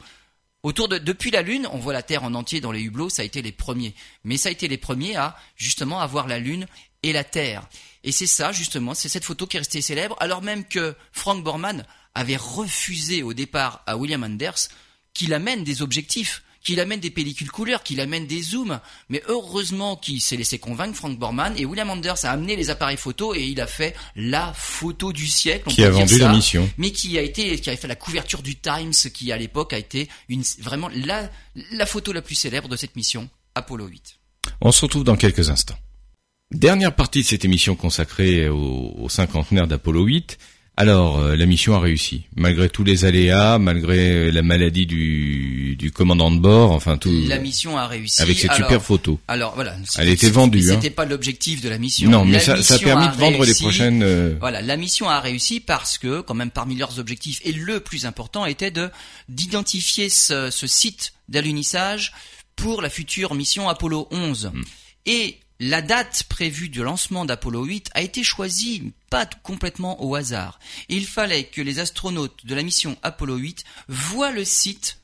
Autour de, depuis la Lune, on voit la Terre en entier dans les hublots, ça a été les premiers. Mais ça a été les premiers à, justement, avoir la Lune et la Terre. Et c'est ça, justement, c'est cette photo qui est restée célèbre, alors même que Frank Borman avait refusé au départ à William Anders qu'il amène des objectifs qu'il amène des pellicules couleurs, qu'il amène des zooms. Mais heureusement qu'il s'est laissé convaincre, Frank Borman, et William Anders a amené les appareils photo et il a fait la photo du siècle. qui a vendu la mission. Mais qui a été, qui a fait la couverture du Times, qui à l'époque a été une, vraiment la, la photo la plus célèbre de cette mission, Apollo 8. On se retrouve dans quelques instants. Dernière partie de cette émission consacrée au, au cinquantenaire d'Apollo 8. Alors, euh, la mission a réussi, malgré tous les aléas, malgré la maladie du, du commandant de bord, enfin tout. La mission a réussi. Avec cette super photo. Alors voilà. Elle était vendue. C'était hein. pas l'objectif de la mission. Non, mais ça, ça, a permis de vendre les prochaines. Euh, voilà, la mission a réussi parce que, quand même, parmi leurs objectifs, et le plus important était de d'identifier ce, ce site d'alunissage pour la future mission Apollo 11. Hmm. Et la date prévue du lancement d'Apollo 8 a été choisie pas complètement au hasard. Il fallait que les astronautes de la mission Apollo 8 voient le site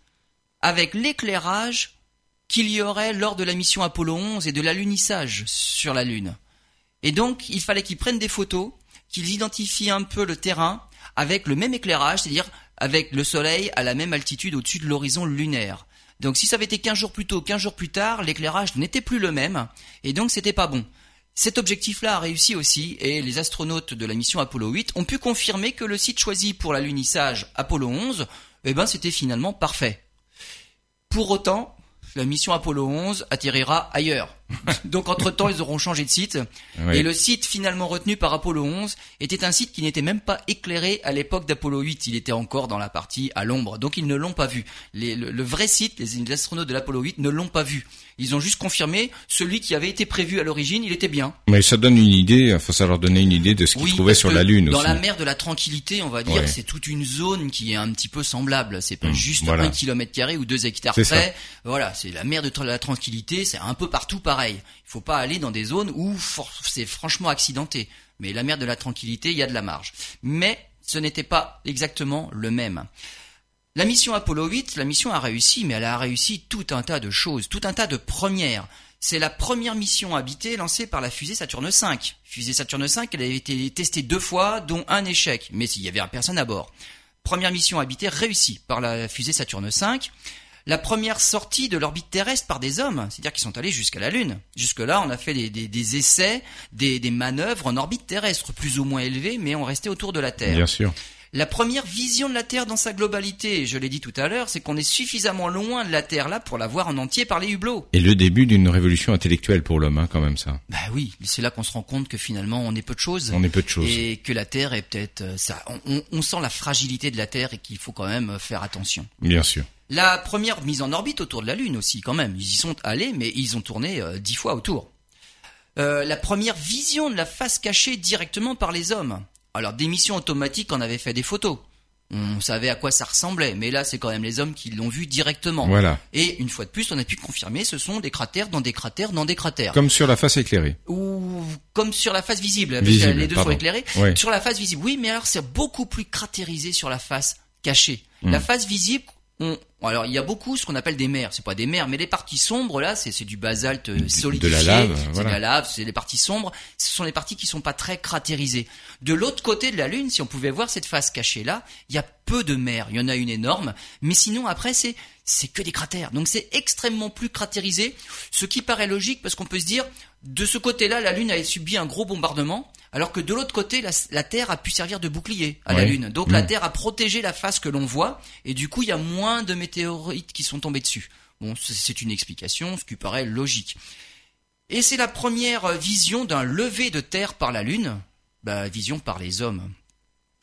avec l'éclairage qu'il y aurait lors de la mission Apollo 11 et de l'alunissage sur la Lune. Et donc, il fallait qu'ils prennent des photos, qu'ils identifient un peu le terrain avec le même éclairage, c'est-à-dire avec le Soleil à la même altitude au-dessus de l'horizon lunaire. Donc si ça avait été 15 jours plus tôt, 15 jours plus tard, l'éclairage n'était plus le même, et donc c'était pas bon. Cet objectif-là a réussi aussi, et les astronautes de la mission Apollo 8 ont pu confirmer que le site choisi pour l'alunissage Apollo 11, eh ben c'était finalement parfait. Pour autant, la mission Apollo 11 atterrira ailleurs. Donc entre-temps, ils auront changé de site. Et le site finalement retenu par Apollo 11 était un site qui n'était même pas éclairé à l'époque d'Apollo 8. Il était encore dans la partie à l'ombre. Donc ils ne l'ont pas vu. le, vrai site, les astronautes de l'Apollo 8 ne l'ont pas vu. Ils ont juste confirmé celui qui avait été prévu à l'origine, il était bien. Mais ça donne une idée, faut ça leur donner une idée de ce qu'ils trouvaient sur la Lune dans aussi. La mer de la tranquillité, on va dire, c'est toute une zone qui est un petit peu semblable. C'est pas mmh, juste un kilomètre carré ou deux hectares près. Voilà, c'est la mer de la tranquillité, c'est un peu partout pareil. Il faut pas aller dans des zones où c'est franchement accidenté. Mais la mer de la tranquillité, il y a de la marge. Mais ce n'était pas exactement le même. La mission Apollo 8, la mission a réussi, mais elle a réussi tout un tas de choses, tout un tas de premières. C'est la première mission habitée lancée par la fusée Saturne V. Fusée Saturne V, elle a été testée deux fois, dont un échec, mais s'il y avait personne à bord. Première mission habitée réussie par la fusée Saturne V la première sortie de l'orbite terrestre par des hommes, c'est-à-dire qu'ils sont allés jusqu'à la Lune. Jusque-là, on a fait des, essais, des, des, manœuvres en orbite terrestre, plus ou moins élevées, mais on restait autour de la Terre. Bien sûr. La première vision de la Terre dans sa globalité, je l'ai dit tout à l'heure, c'est qu'on est suffisamment loin de la Terre là pour la voir en entier par les hublots. Et le début d'une révolution intellectuelle pour l'homme, hein, quand même ça. Bah oui, c'est là qu'on se rend compte que finalement on est peu de choses. On est peu de choses. Et que la Terre est peut-être euh, ça. On, on sent la fragilité de la Terre et qu'il faut quand même faire attention. Bien sûr. La première mise en orbite autour de la Lune aussi, quand même. Ils y sont allés, mais ils ont tourné euh, dix fois autour. Euh, la première vision de la face cachée directement par les hommes. Alors, des missions automatiques en avaient fait des photos. On savait à quoi ça ressemblait, mais là, c'est quand même les hommes qui l'ont vu directement. Voilà. Et une fois de plus, on a pu confirmer, ce sont des cratères dans des cratères dans des cratères. Comme sur la face éclairée. Ou comme sur la face visible, les deux sont éclairés. Sur la face visible, oui, mais alors c'est beaucoup plus cratérisé sur la face cachée. La hmm. face visible, on, alors il y a beaucoup ce qu'on appelle des mers. C'est pas des mers, mais les parties sombres là, c'est du basalte euh, solidifié, de la lave, c'est voilà. de la lave, c'est les parties sombres. Ce sont les parties qui sont pas très cratérisées. De l'autre côté de la Lune, si on pouvait voir cette face cachée là, il y a peu de mers. Il y en a une énorme, mais sinon après c'est c'est que des cratères. Donc c'est extrêmement plus cratérisé, ce qui paraît logique parce qu'on peut se dire de ce côté-là, la Lune a subi un gros bombardement, alors que de l'autre côté, la, la Terre a pu servir de bouclier à la. Lune. Donc la Mm. Terre a protégé la face que l'on voit, et du coup, il y a moins de météorites qui sont tombés dessus. Bon, c'est- une explication, ce qui paraît logique. Et c'est la première vision d'un lever de Terre par la Lune, bah, vision par les hommes.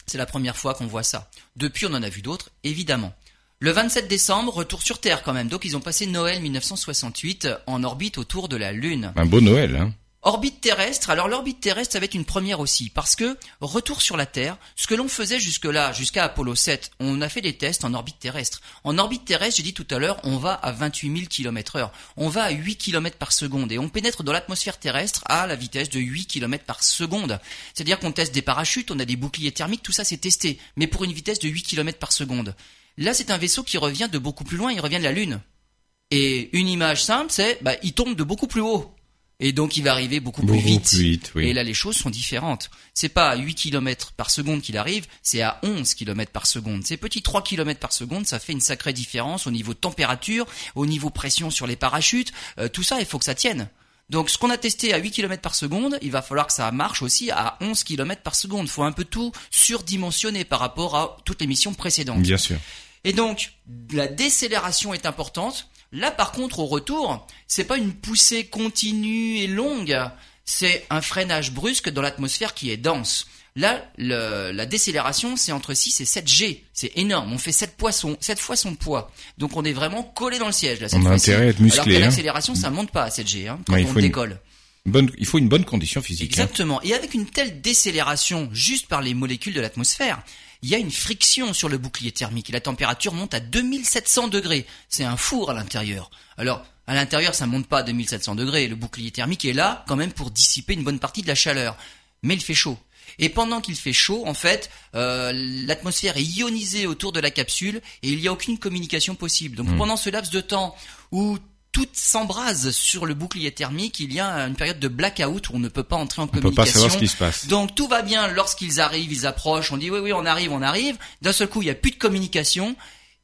C'est la première fois qu'on voit ça. Depuis, on en a vu d'autres, évidemment. Le 27 décembre, retour sur Terre quand même. Donc ils ont passé Noël 1968 en orbite autour de la Lune. Un beau Noël, hein. Orbite terrestre, alors l'orbite terrestre ça va être une première aussi, parce que retour sur la Terre, ce que l'on faisait jusque-là, jusqu'à Apollo 7, on a fait des tests en orbite terrestre. En orbite terrestre, j'ai dit tout à l'heure, on va à 28 000 km heure, on va à 8 km par seconde, et on pénètre dans l'atmosphère terrestre à la vitesse de 8 km par seconde. C'est-à-dire qu'on teste des parachutes, on a des boucliers thermiques, tout ça c'est testé, mais pour une vitesse de 8 km par seconde. Là c'est un vaisseau qui revient de beaucoup plus loin, il revient de la Lune. Et une image simple, c'est, bah, il tombe de beaucoup plus haut. Et donc il va arriver beaucoup, plus Beaucoup vite. plus vite, oui. Et là les choses sont différentes. C'est pas à 8 km par seconde qu'il arrive, c'est à 11 km par seconde. Ces petits 3 km par seconde, ça fait une sacrée différence au niveau température, au niveau pression sur les parachutes, euh, tout ça il faut que ça tienne. Donc ce qu'on a testé à 8 km par seconde, il va falloir que ça marche aussi à 11 km par seconde. faut un peu tout surdimensionner par rapport à toutes les missions précédentes. Bien sûr. Et donc, la décélération est importante. Là, par contre, au retour, c'est pas une poussée continue et longue, c'est un freinage brusque dans l'atmosphère qui est dense. Là, le- la décélération, c'est entre 6 et 7 G. C'est énorme. On fait 7 poissons, 7 fois son poids. Donc, on est vraiment collé dans le siège, là, cette On a intérêt à être musclé, Alors que hein. l'accélération, ça monte pas à 7 G, hein, quand Ouais, on faut une- décolle. Bonne, il faut une bonne condition physique. hein. Exactement. Et avec une telle décélération juste par les molécules de l'atmosphère, il y a une friction sur le bouclier thermique et la température monte à 2700 degrés. C'est un four à l'intérieur. Alors, à l'intérieur, ça monte pas à 2700 degrés. Le bouclier thermique est là quand même pour dissiper une bonne partie de la chaleur. Mais il fait chaud. Et pendant qu'il fait chaud, en fait, euh, l'atmosphère est ionisée autour de la capsule et il n'y a aucune communication possible. Donc pendant ce laps de temps où tout s'embrase sur le bouclier thermique, il y a une période de blackout où on ne peut pas entrer en On peut communication. pas savoir ce qui se passe. Donc tout va bien lorsqu'ils arrivent, ils approchent, on dit oui oui on arrive, on arrive. D'un seul coup il n'y a plus de communication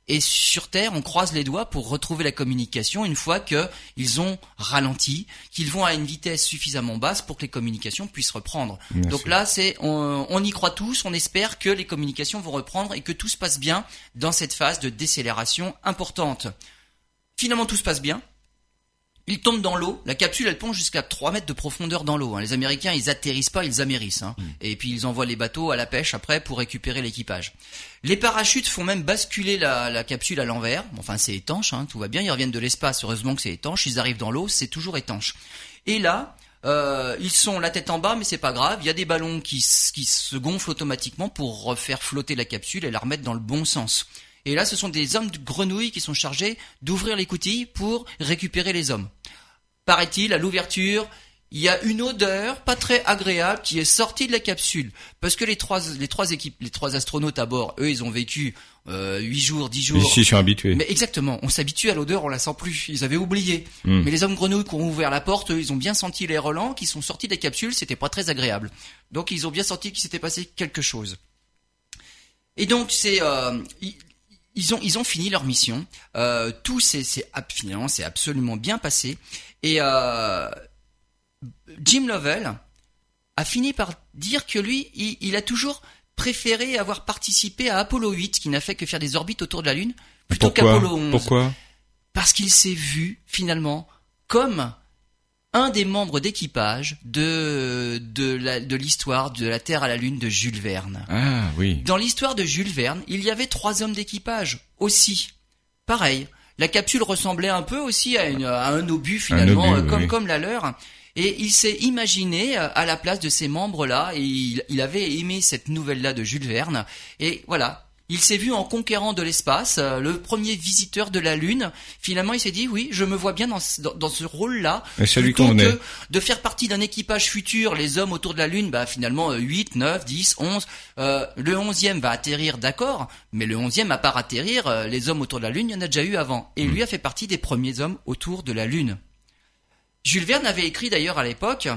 et sur Terre on croise les doigts pour retrouver la communication une fois que ils ont ralenti, qu'ils vont à une vitesse suffisamment basse pour que les communications puissent reprendre. Bien Donc sûr. là c'est on, on y croit tous, on espère que les communications vont reprendre et que tout se passe bien dans cette phase de décélération importante. Finalement tout se passe bien. Il tombe dans l'eau, la capsule elle plonge jusqu'à 3 mètres de profondeur dans l'eau. hein. Les Américains ils atterrissent pas, ils amérissent. hein. Et puis ils envoient les bateaux à la pêche après pour récupérer l'équipage. Les parachutes font même basculer la, la capsule à l'envers. Enfin c'est étanche, hein, tout va bien, ils reviennent de l'espace, heureusement que c'est étanche, ils arrivent dans l'eau, c'est toujours étanche. Et là, euh, ils sont la tête en bas, mais c'est pas grave. Il y a des ballons qui, qui se gonflent automatiquement pour refaire flotter la capsule et la remettre dans le bon sens. Et là, ce sont des hommes de grenouilles qui sont chargés d'ouvrir les coutilles pour récupérer les hommes. Paraît-il, à l'ouverture, il y a une odeur pas très agréable qui est sortie de la capsule. Parce que les trois, les trois équipes, les trois astronautes à bord, eux, ils ont vécu euh, 8 jours, 10 jours. Ici, je suis habitué. Mais exactement, on s'habitue à l'odeur, on la sent plus. Ils avaient oublié. Hmm. Mais les hommes grenouilles qui ont ouvert la porte, eux, ils ont bien senti les relents qui sont sortis des capsules, c'était pas très agréable. Donc ils ont bien senti qu'il s'était passé quelque chose. Et donc c'est euh, ils, ont ils ont fini leur mission. Euh, tout c'est finalement c'est absolument bien passé. Et euh, Jim Lovell a fini par dire que lui, il, il a toujours préféré avoir participé à Apollo 8, qui n'a fait que faire des orbites autour de la Lune, plutôt qu'Apollo 11. Pourquoi? Parce qu'il s'est vu, finalement, comme un des membres d'équipage de, de, la- de l'histoire de la Terre à la Lune de Jules Verne. Ah oui. Dans l'histoire de Jules Verne, il y avait trois hommes d'équipage aussi. Pareil, la capsule ressemblait un peu aussi à, une- à un obus finalement, obus, euh, comme, oui. comme la leur. Et il s'est imaginé euh, à la place de ces membres-là, et il, il avait aimé cette nouvelle-là de Jules Verne. Et voilà, Il s'est vu en conquérant de l'espace, euh, le premier visiteur de la Lune. Finalement, il s'est dit, oui, je me vois bien dans, ce- dans, dans ce rôle-là. Plutôt que de faire partie d'un équipage futur, les hommes autour de la Lune, bah finalement euh, 8, 9, 10, 11. Euh, le 11e va atterrir, d'accord, mais le 11e, à part atterrir, euh, les hommes autour de la Lune, il y en a déjà eu avant. Et lui a fait partie des premiers hommes autour de la Lune. Jules Verne avait écrit d'ailleurs à l'époque,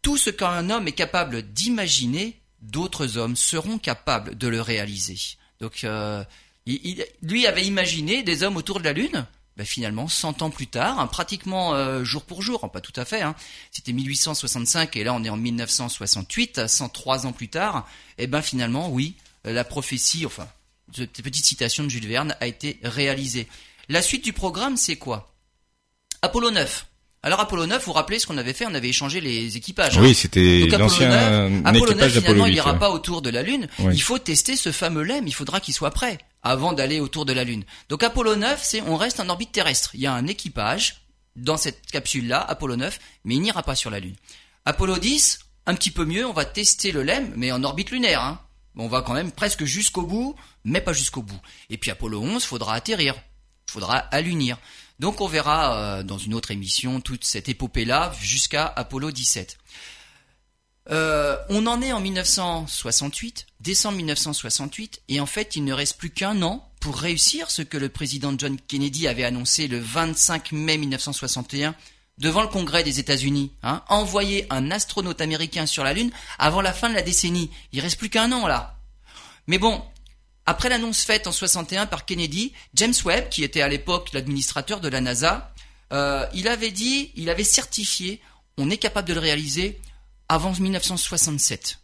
tout ce qu'un homme est capable d'imaginer, d'autres hommes seront capables de le réaliser. Donc, euh, il- lui avait imaginé des hommes autour de la Lune. Ben, finalement, 100 ans plus tard, hein, pratiquement euh, jour pour jour, hein, pas tout à fait, hein, c'était 1865 et là on est en 1968, 103 ans plus tard, et ben finalement, oui, la prophétie, enfin, cette petite citation de Jules Verne a été réalisée. La suite du programme, c'est quoi? Apollo 9. Alors Apollo 9, vous vous rappelez ce qu'on avait fait On avait échangé les équipages. hein. Oui, c'était Apollo l'ancien 9, Apollo 9 équipage d'Apollo finalement, 8. il n'ira ouais. pas autour de la Lune. Oui. Il faut tester ce fameux lemme. Il faudra qu'il soit prêt avant d'aller autour de la Lune. Donc Apollo 9, c'est on reste en orbite terrestre. Il y a un équipage dans cette capsule-là, Apollo 9, mais il n'ira pas sur la Lune. Apollo 10, un petit peu mieux, on va tester le lemme, mais en orbite lunaire. Hein. On va quand même presque jusqu'au bout, mais pas jusqu'au bout. Et puis Apollo 11, faudra atterrir, faudra allunir. Donc on verra euh, dans une autre émission toute cette épopée-là jusqu'à Apollo 17. Euh, on en est en 1968, décembre 1968, et en fait il ne reste plus qu'un an pour réussir ce que le président John Kennedy avait annoncé le 25 mai 1961 devant le Congrès des États-Unis. Hein, envoyer un astronaute américain sur la Lune avant la fin de la décennie. Il reste plus qu'un an là. Mais bon, après l'annonce faite en 61 par Kennedy, James Webb, qui était à l'époque l'administrateur de la NASA, euh, il avait dit, il avait certifié, on est capable de le réaliser avant 1967.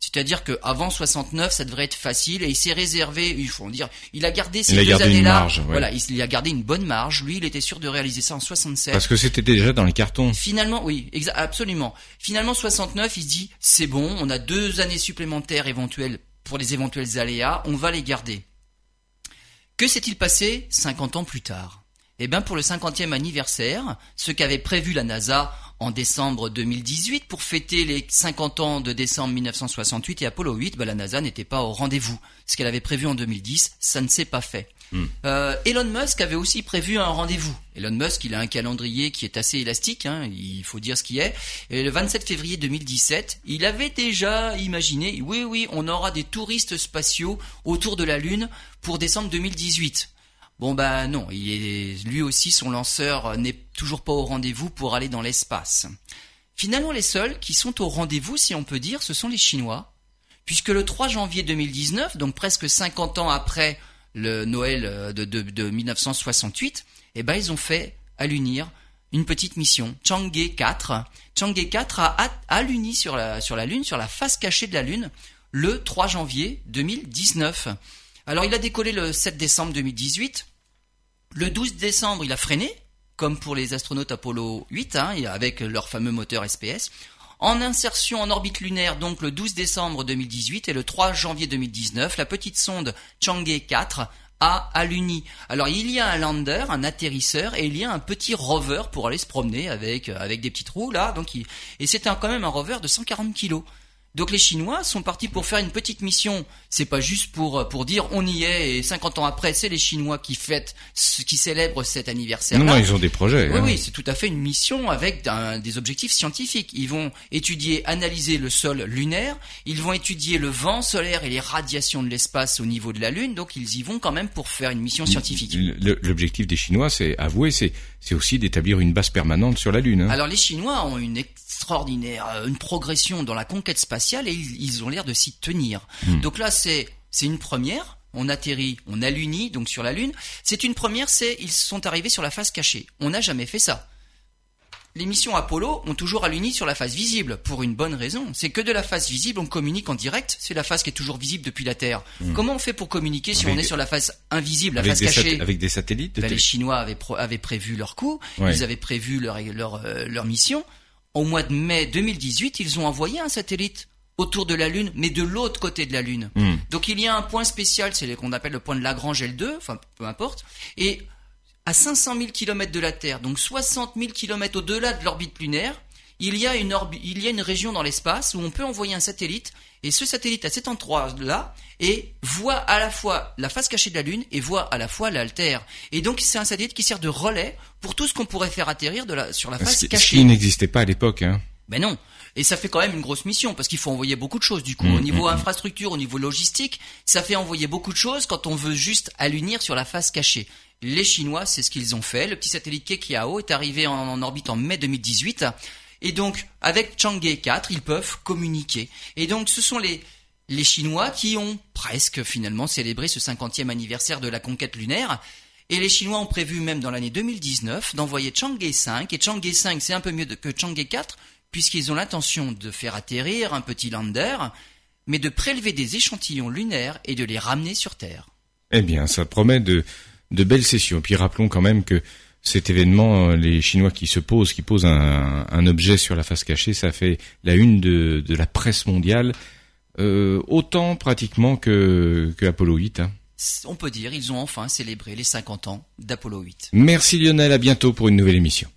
C'est-à-dire que avant 69, ça devrait être facile et il s'est réservé, il faut en dire, il a gardé ces Il a deux gardé une années-là. marge, ouais. Voilà, il, il a gardé une bonne marge. Lui, il était sûr de réaliser ça en 67. Parce que c'était déjà dans les cartons. Finalement, oui, absolument. Finalement, 69, il se dit, c'est bon, on a deux années supplémentaires éventuelles pour les éventuels aléas, on va les garder. Que s'est-il passé 50 ans plus tard? Eh bien, pour le 50e anniversaire, ce qu'avait prévu la NASA en décembre 2018 pour fêter les 50 ans de décembre 1968 et Apollo 8, ben, la NASA n'était pas au rendez-vous. Ce qu'elle avait prévu en 2010, ça ne s'est pas fait. Euh, Elon Musk avait aussi prévu un rendez-vous. Elon Musk, il a un calendrier qui est assez élastique, hein, il faut dire ce qui est. Et le 27 février 2017, il avait déjà imaginé, oui, oui, on aura des touristes spatiaux autour de la Lune pour décembre 2018. Bon ben non, lui aussi son lanceur n'est toujours pas au rendez-vous pour aller dans l'espace. Finalement, les seuls qui sont au rendez-vous, si on peut dire, ce sont les Chinois, puisque le 3 janvier 2019, donc presque 50 ans après le Noël euh, de, de, de 1968, eh ben ils ont fait allunir une petite mission, Chang'e 4. Chang'e 4 a, a sur la, sur la Lune, sur la face cachée de la Lune, le 3 janvier 2019. Alors il a décollé le 7 décembre 2018. Le 12 décembre, il a freiné, comme pour les astronautes Apollo 8, hein, avec leur fameux moteur SPS. En insertion en orbite lunaire, donc le 12 décembre 2018 et le 3 janvier 2019, la petite sonde Chang'e 4 a alluni. Alors il y a un lander, un atterrisseur, et il y a un petit rover pour aller se promener avec avec des petits trous là. Donc il- et c'est quand même un rover de 140 kilos. Donc les Chinois sont partis pour faire une petite mission. C'est pas juste pour pour dire on y est et 50 ans après c'est les Chinois qui fêtent, qui célèbrent cet anniversaire. Non, non, ils ont des projets. Oui, hein. oui, c'est tout à fait une mission avec un- des objectifs scientifiques. Ils vont étudier, analyser le sol lunaire, ils vont étudier le vent solaire et les radiations de l'espace au niveau de la Lune, donc ils y vont quand même pour faire une mission scientifique. L'objectif des Chinois, c'est avouer, c'est c'est aussi d'établir une base permanente sur la Lune. hein. Alors les Chinois ont une extraordinaire, euh, une progression dans la conquête spatiale et ils, ils ont l'air de s'y tenir. Donc là c'est c'est une première. On atterrit, on allunit donc sur la Lune. C'est une première, c'est ils sont arrivés sur la face cachée. On n'a jamais fait ça. Les missions Apollo ont toujours alluni sur la face visible pour une bonne raison. C'est que de la face visible on communique en direct. C'est la face qui est toujours visible depuis la Terre. Comment on fait pour communiquer si Avec on est sur la face invisible, la avec, face cachée? avec des satellites. de ben, les Chinois avaient, prévu leur coup, Ouais. ils avaient prévu leur, leur, euh, leur mission. Au mois de mai 2018, ils ont envoyé un satellite autour de la Lune, mais de l'autre côté de la Lune. Hmm. Donc il y a un point spécial, c'est qu'on appelle le point de Lagrange L2, enfin peu importe, et à 500 000 km de la Terre, donc 60 000 km au-delà de l'orbite lunaire, il y a une il y a une région dans l'espace où on peut envoyer un satellite et ce satellite à cet endroit-là et voit à la fois la face cachée de la Lune et voit à la fois l'altère. Et donc c'est un satellite qui sert de relais pour tout ce qu'on pourrait faire atterrir de la, sur la face cachée. Ce qui n'existait pas à l'époque. Hein. Ben non. Et ça fait quand même une grosse mission parce qu'il faut envoyer beaucoup de choses du coup. Mmh, au niveau mmh, mmh. infrastructure, au niveau logistique, ça fait envoyer beaucoup de choses quand on veut juste allunir sur la face cachée. Les Chinois, c'est ce qu'ils ont fait. Le petit satellite Kekiao est arrivé en, orbite en mai 2018. Et donc, avec Chang'e 4, ils peuvent communiquer. Et donc, ce sont les, les Chinois qui ont presque finalement célébré ce 50e anniversaire de la conquête lunaire. Et les Chinois ont prévu même dans l'année 2019 d'envoyer Chang'e 5. Et Chang'e 5, c'est un peu mieux que Chang'e 4, puisqu'ils ont l'intention de faire atterrir un petit lander, mais de prélever des échantillons lunaires et de les ramener sur Terre. Eh bien, ça promet de, de belles sessions. Puis rappelons quand même que cet événement, les Chinois qui se posent, qui posent un, un objet sur la face cachée, ça fait la une de, de la presse mondiale, euh, autant pratiquement que, que Apollo 8. Hein. On peut dire, ils ont enfin célébré les 50 ans d'Apollo 8. Merci Lionel, à bientôt pour une nouvelle émission.